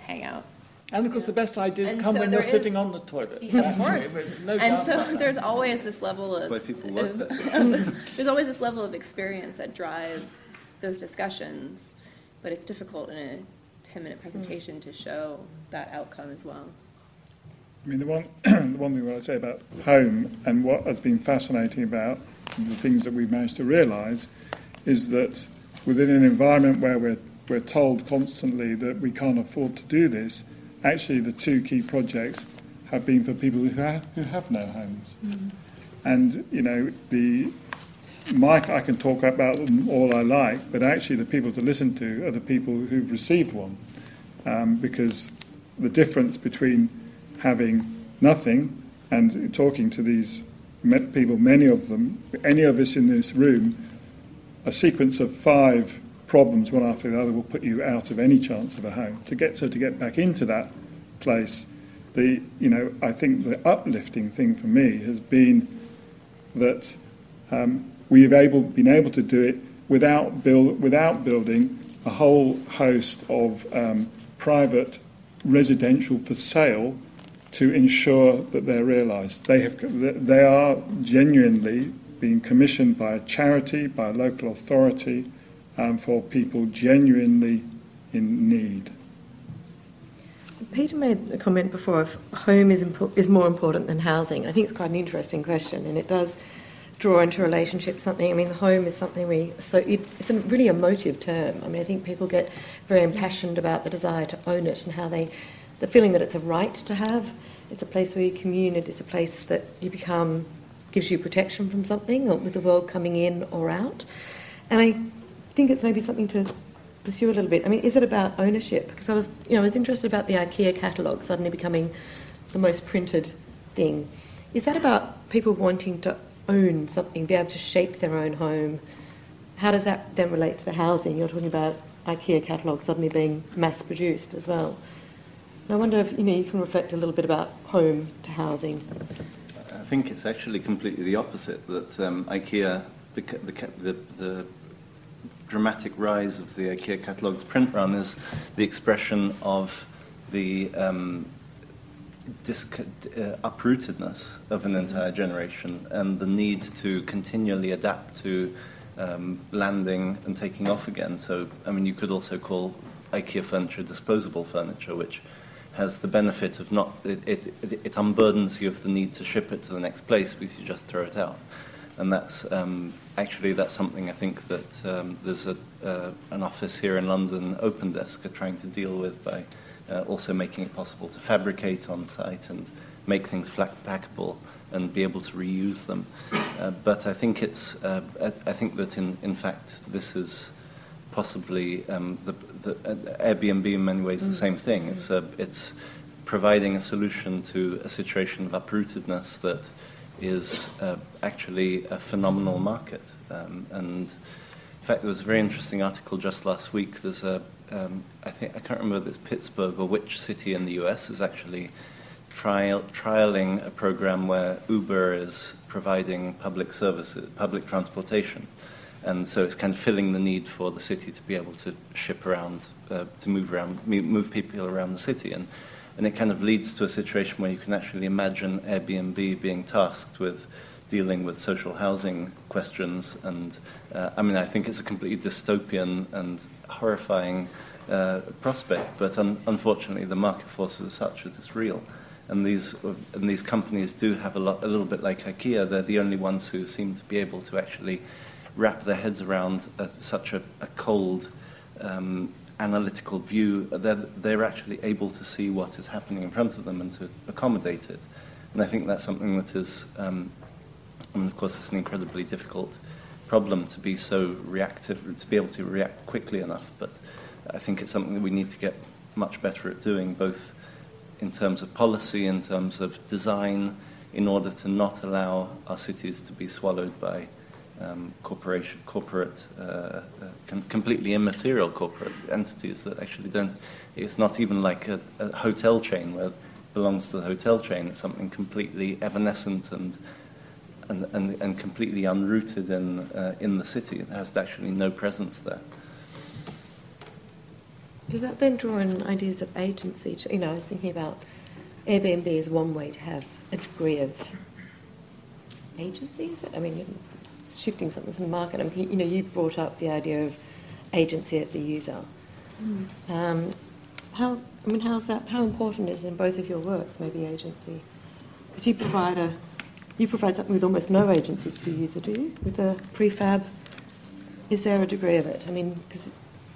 [SPEAKER 5] hang out?
[SPEAKER 3] And of course, the best ideas
[SPEAKER 5] And
[SPEAKER 3] come
[SPEAKER 5] so
[SPEAKER 3] when you're
[SPEAKER 5] there
[SPEAKER 3] sitting on the toilet.
[SPEAKER 5] Yeah, of course.
[SPEAKER 3] no
[SPEAKER 5] and so
[SPEAKER 3] about <laughs> that.
[SPEAKER 5] there's always this level of,
[SPEAKER 6] That's why people
[SPEAKER 5] of- <laughs> there's always this level of experience that drives those discussions, but it's difficult in a 10 minute presentation to show that outcome as well.
[SPEAKER 4] I mean, the one, <clears throat> the one thing I want to say about home and what has been fascinating about the things that we've managed to realise is that within an environment where we're, we're told constantly that we can't afford to do this, actually the two key projects have been for people who have, who have no homes. And, you know, the Mike, I can talk about them all I like, but actually the people to listen to are the people who've received one. Um, because the difference between having nothing and talking to these people, many of them, any of us in this room, a sequence of five problems, one after the other, will put you out of any chance of a home. To get so to get back into that place, the you know I think the uplifting thing for me has been that um, we've able been able to do it without build without building a whole host of um, private residential for sale to ensure that they're realised. They have they are genuinely being commissioned by a charity, by a local authority, um, for people genuinely in need.
[SPEAKER 2] Peter made a comment before of home is, impo- is more important than housing. I think it's quite an interesting question, and it does draw into relationship something. I mean, the home is something we so it, it's a really emotive term. I mean, I think people get very impassioned about the desire to own it and how they, the feeling that it's a right to have. It's a place where you commune. It is a place that you become gives you protection from something, or with the world coming in or out. And I think it's maybe something to pursue a little bit. I mean, is it about ownership? Because I was, you know, I was interested about the IKEA catalogue suddenly becoming the most printed thing. Is that about people wanting to own something, be able to shape their own home? How does that then relate to the housing? You're talking about IKEA catalogue suddenly being mass produced as well. And I wonder if you know you can reflect a little bit about home to housing.
[SPEAKER 6] I think it's actually completely the opposite. That um, IKEA, the, the, the, the dramatic rise of the IKEA catalogue's print run is the expression of the um, disc- uh, uprootedness of an entire generation and the need to continually adapt to um, landing and taking off again. So, I mean, you could also call IKEA furniture disposable furniture, which has the benefit of not, it, it, it unburdens you of the need to ship it to the next place because you just throw it out. And that's um, actually that's something I think that um, there's a, uh, an office here in London, OpenDesk, are trying to deal with by uh, also making it possible to fabricate on site and make things flat packable and be able to reuse them. Uh, but I think it's uh, I, I think that in, in fact this is possibly um, the, the uh, Airbnb in many ways the same thing. It's a, it's providing a solution to a situation of uprootedness that is uh, actually a phenomenal market. Um, and in fact, there was a very interesting article just last week. There's a, um, I think I can't remember if it's Pittsburgh or which city in the U.S. is actually trial, trialing a program where Uber is providing public services, public transportation. And so it's kind of filling the need for the city to be able to ship around, uh, to move around, move people around the city. And, and it kind of leads to a situation where you can actually imagine Airbnb being tasked with dealing with social housing questions. And uh, I mean, I think it's a completely dystopian and horrifying uh, prospect, but un- unfortunately, the market forces are such that it's real. And these, and these companies do have a, lot, a little bit like IKEA, they're the only ones who seem to be able to actually wrap their heads around a, such a, a cold, um, analytical view. They're, they're actually able to see what is happening in front of them and to accommodate it. And I think that's something that is, um, mean, of course, it's an incredibly difficult problem to be so reactive, to be able to react quickly enough. But I think it's something that we need to get much better at doing, both in terms of policy, in terms of design, in order to not allow our cities to be swallowed by um, corporation, corporate, uh, uh, com- completely immaterial corporate entities that actually don't. It's not even like a, a hotel chain where it belongs to the hotel chain. It's something completely evanescent and and, and, and completely unrooted in uh, in the city. It has actually no presence there.
[SPEAKER 2] Does that then draw in ideas of agency? You know, I was thinking about Airbnb is one way to have a degree of agency. I mean, shifting something from the market. I mean, you know, you brought up the idea of agency of the user. Mm. Um, how? I mean, how's that? How important is it in both of your works maybe agency? Because you provide a you provide something with almost no agency to the user, do you? With a prefab, is there a degree of it? I mean, because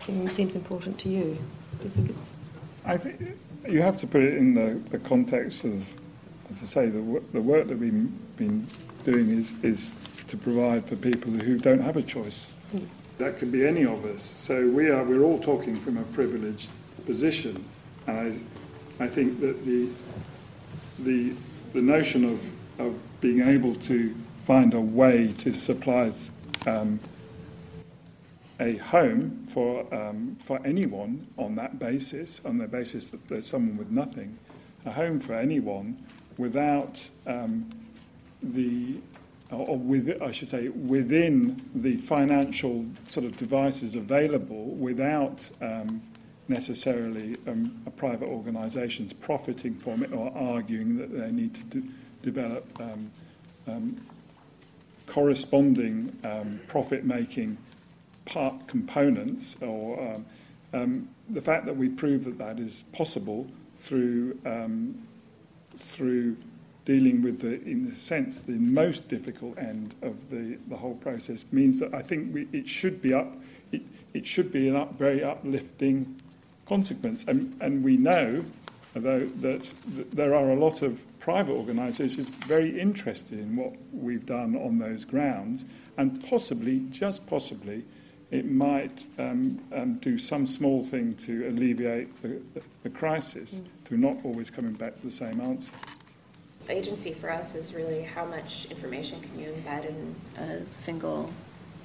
[SPEAKER 2] it seems important to you. Do you think it's?
[SPEAKER 4] I think you have to put it in the, the context of, as I say, the, the work that we've been doing is, is to provide for people who don't have a choice. Mm. That could be any of us. So we are we're all talking from a privileged position, and I, I think that the the the notion of of being able to find a way to supply um, a home for, um, for anyone on that basis, on the basis that there's someone with nothing, a home for anyone without um, the, or with, I should say, within the financial sort of devices available without um, necessarily um, a private organisations profiting from it or arguing that they need to develop um, um, corresponding um, profit-making part components, or um, the fact that we prove that that is possible through through dealing with the, in a sense, the most difficult end of the, the whole process means that I think we, it should be up. It, it should be an up, very uplifting consequence, and, and we know, although that, there are a lot of private organisations very interested in what we've done on those grounds, and possibly, just possibly, it might um, um, do some small thing to alleviate the, the, the crisis, mm. to not always coming back to the same answer.
[SPEAKER 5] Agency for us is really how much information can you embed in a single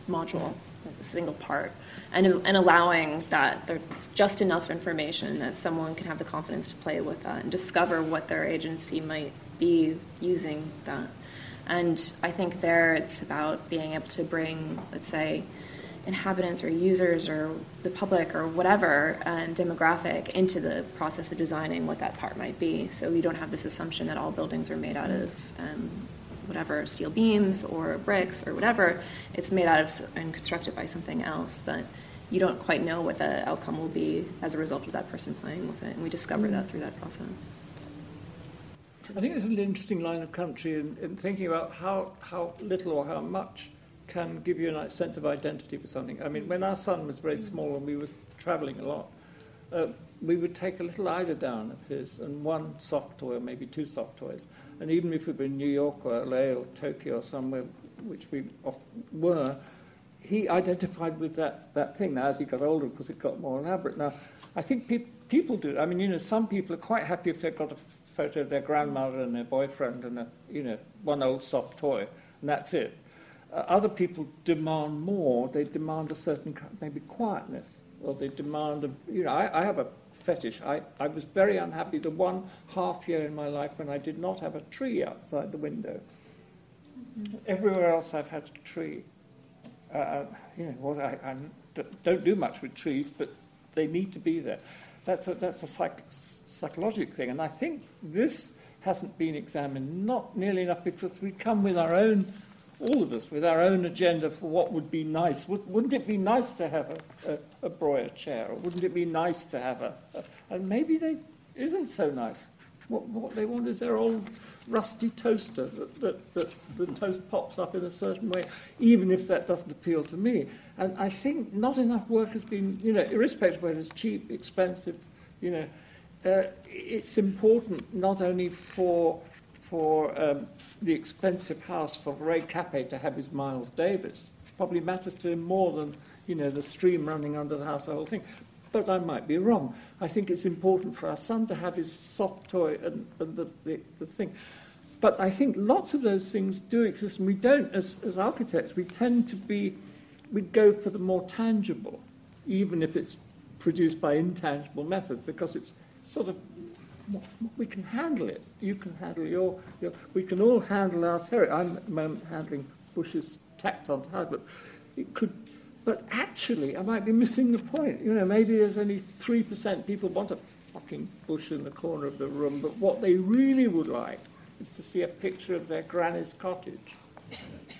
[SPEAKER 5] module, a single part, and, and allowing that there's just enough information that someone can have the confidence to play with that and discover what their agency might be using that. And I think there it's about being able to bring, let's say, inhabitants or users or the public or whatever um, demographic into the process of designing what that part might be. So you don't have this assumption that all buildings are made out of um, whatever steel beams or bricks or whatever. It's made out of and constructed by something else that you don't quite know what the outcome will be as a result of that person playing with it. And we discover that through that process.
[SPEAKER 3] I think there's an interesting line of country in, in thinking about how, how little or how much can give you a sense of identity for something. I mean, when our son was very small and we were traveling a lot, uh, we would take a little eiderdown of his and one soft toy or maybe two soft toys. And even if we were in New York or LA or Tokyo or somewhere, which we were, he identified with that, that thing now as he got older because it got more elaborate. Now, I think pe- people do. I mean, you know, some people are quite happy if they've got a photo of their grandmother and their boyfriend and a, you know, one old soft toy, and that's it. Uh, other people demand more. They demand a certain maybe quietness, or they demand a, you know, I, I have a fetish. I, I was very unhappy the one half year in my life when I did not have a tree outside the window. Mm-hmm. Everywhere else I've had a tree. Uh, uh you know, well, I, I don't do much with trees, but they need to be there. That's a, that's a psych, psychological thing, and I think this hasn't been examined not nearly enough because we come with our own all of us with our own agenda for what would be nice. Would, not it be nice to have a, a, a Breuer chair? Or wouldn't it be nice to have a, a and maybe they isn't so nice. What, what they want is their old rusty toaster that, that, that the toast pops up in a certain way, even if that doesn't appeal to me. And I think not enough work has been, you know, irrespective of whether it's cheap, expensive, you know, uh, it's important not only for for um, the expensive house for Ray Kappe to have his Miles Davis. Probably matters to him more than, you know, the stream running under the house, the whole thing. But I might be wrong. I think it's important for our son to have his soft toy and, and the, the, the thing. But I think lots of those things do exist, and we don't, as, as architects, we tend to be, we go for the more tangible, even if it's produced by intangible methods, because it's sort of we can handle it. You can handle your, your we can all handle our territory. I'm at the moment handling bushes tacked on high, but it could, but actually, I might be missing the point. You know, maybe there's only 3% people want a fucking bush in the corner of the room, but what they really would like is to see a picture of their granny's cottage.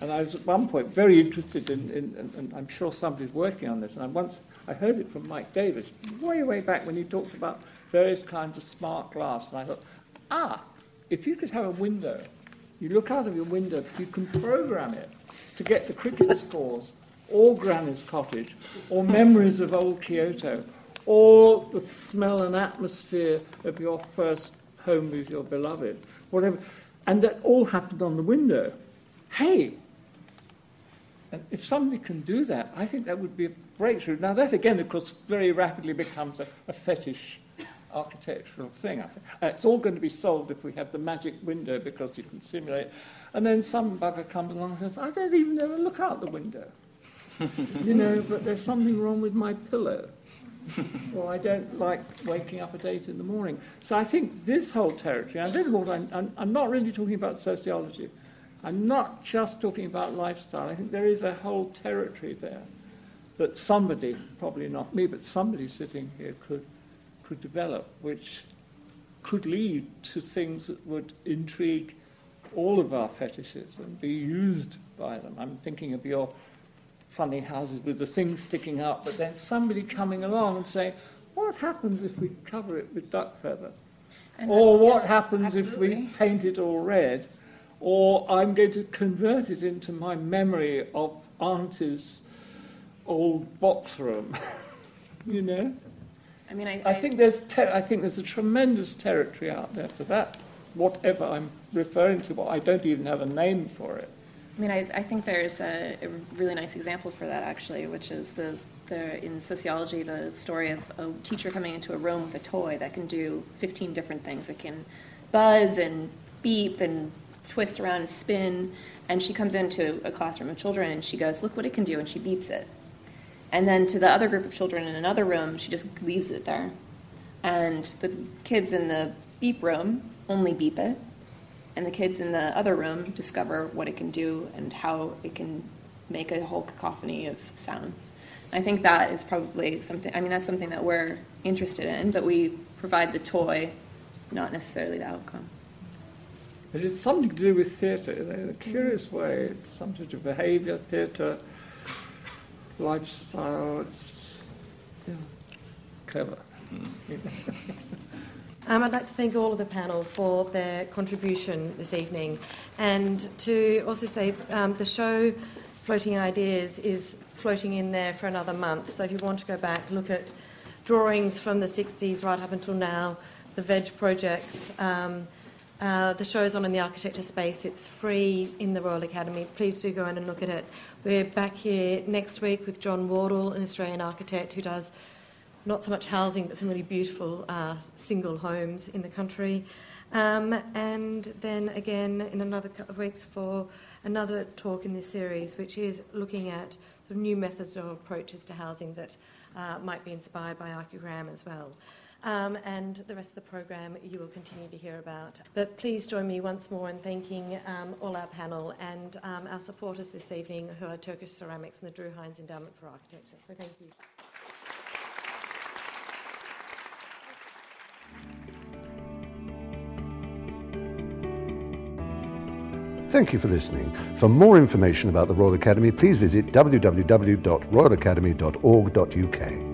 [SPEAKER 3] And I was at one point very interested in, in, in and I'm sure somebody's working on this, and I once I heard it from Mike Davies way, way back when he talked about various kinds of smart glass, and I thought, ah, if you could have a window, you look out of your window, you can program it to get the cricket scores, or Granny's cottage, or memories of old Kyoto, or the smell and atmosphere of your first home with your beloved, whatever, and that all happened on the window. Hey, and if somebody can do that, I think that would be a breakthrough. Now, that again, of course, very rapidly becomes a, a fetish architectural thing. I think. Uh, it's all going to be solved if we have the magic window because you can simulate. And then some bugger comes along and says, I don't even ever look out the window. <laughs> you know, but there's something wrong with my pillow. or I don't like waking up at eight in the morning. So I think this whole territory, I don't know what I'm, I'm, I'm not really talking about sociology. I'm not just talking about lifestyle. I think there is a whole territory there that somebody, probably not me, but somebody sitting here could, could develop, which could lead to things that would intrigue all of our fetishes and be used by them. I'm thinking of your funny houses with the things sticking up, but then somebody coming along and saying, what happens if we cover it with duck feather? And or what yeah, happens absolutely. if we paint it all red? or I'm going to convert it into my memory of Auntie's old box room. <laughs> you know?
[SPEAKER 5] I mean, I,
[SPEAKER 3] I, I think there's ter- I think there's a tremendous territory out there for that. Whatever I'm referring to, but I don't even have a name for it.
[SPEAKER 5] I mean, I, I think there's a, a, really nice example for that actually, which is the, the in sociology the story of a teacher coming into a room with a toy that can do 15 different things. It can buzz and beep and twist around and spin. And she comes into a classroom of children and she goes, Look what it can do. And she beeps it. And then to the other group of children in another room, she just leaves it there. And the kids in the beep room only beep it. And the kids in the other room discover what it can do and how it can make a whole cacophony of sounds. I think that is probably something, I mean, that's something that we're interested in, but we provide the toy, not necessarily the outcome.
[SPEAKER 3] It is something to do with theatre in a curious way. It's something to do with behaviour, theatre, lifestyle. It's yeah, clever.
[SPEAKER 2] Um, I'd like to thank all of the panel for their contribution this evening and to also say um, the show Floating Ideas is floating in there for another month. So if you want to go back, look at drawings from the 60s right up until now, the VEG projects. Um, uh, the show is on in the architecture space. It's free in the Royal Academy. Please do go in and look at it. We're back here next week with John Wardle, an Australian architect who does not so much housing, but some really beautiful uh, single homes in the country. Um, and then again in another couple of weeks for another talk in this series, which is looking at new methods or approaches to housing that uh, might be inspired by Archigram as well. Um, and the rest of the program you will continue to hear about. But please join me once more in thanking um, all our panel and um, our supporters this evening, who are Turkish Ceramics and the Drue Heinz Endowment for Architecture. So thank you.
[SPEAKER 1] Thank you for listening. For more information about the Royal Academy, please visit www.royalacademy.org.uk.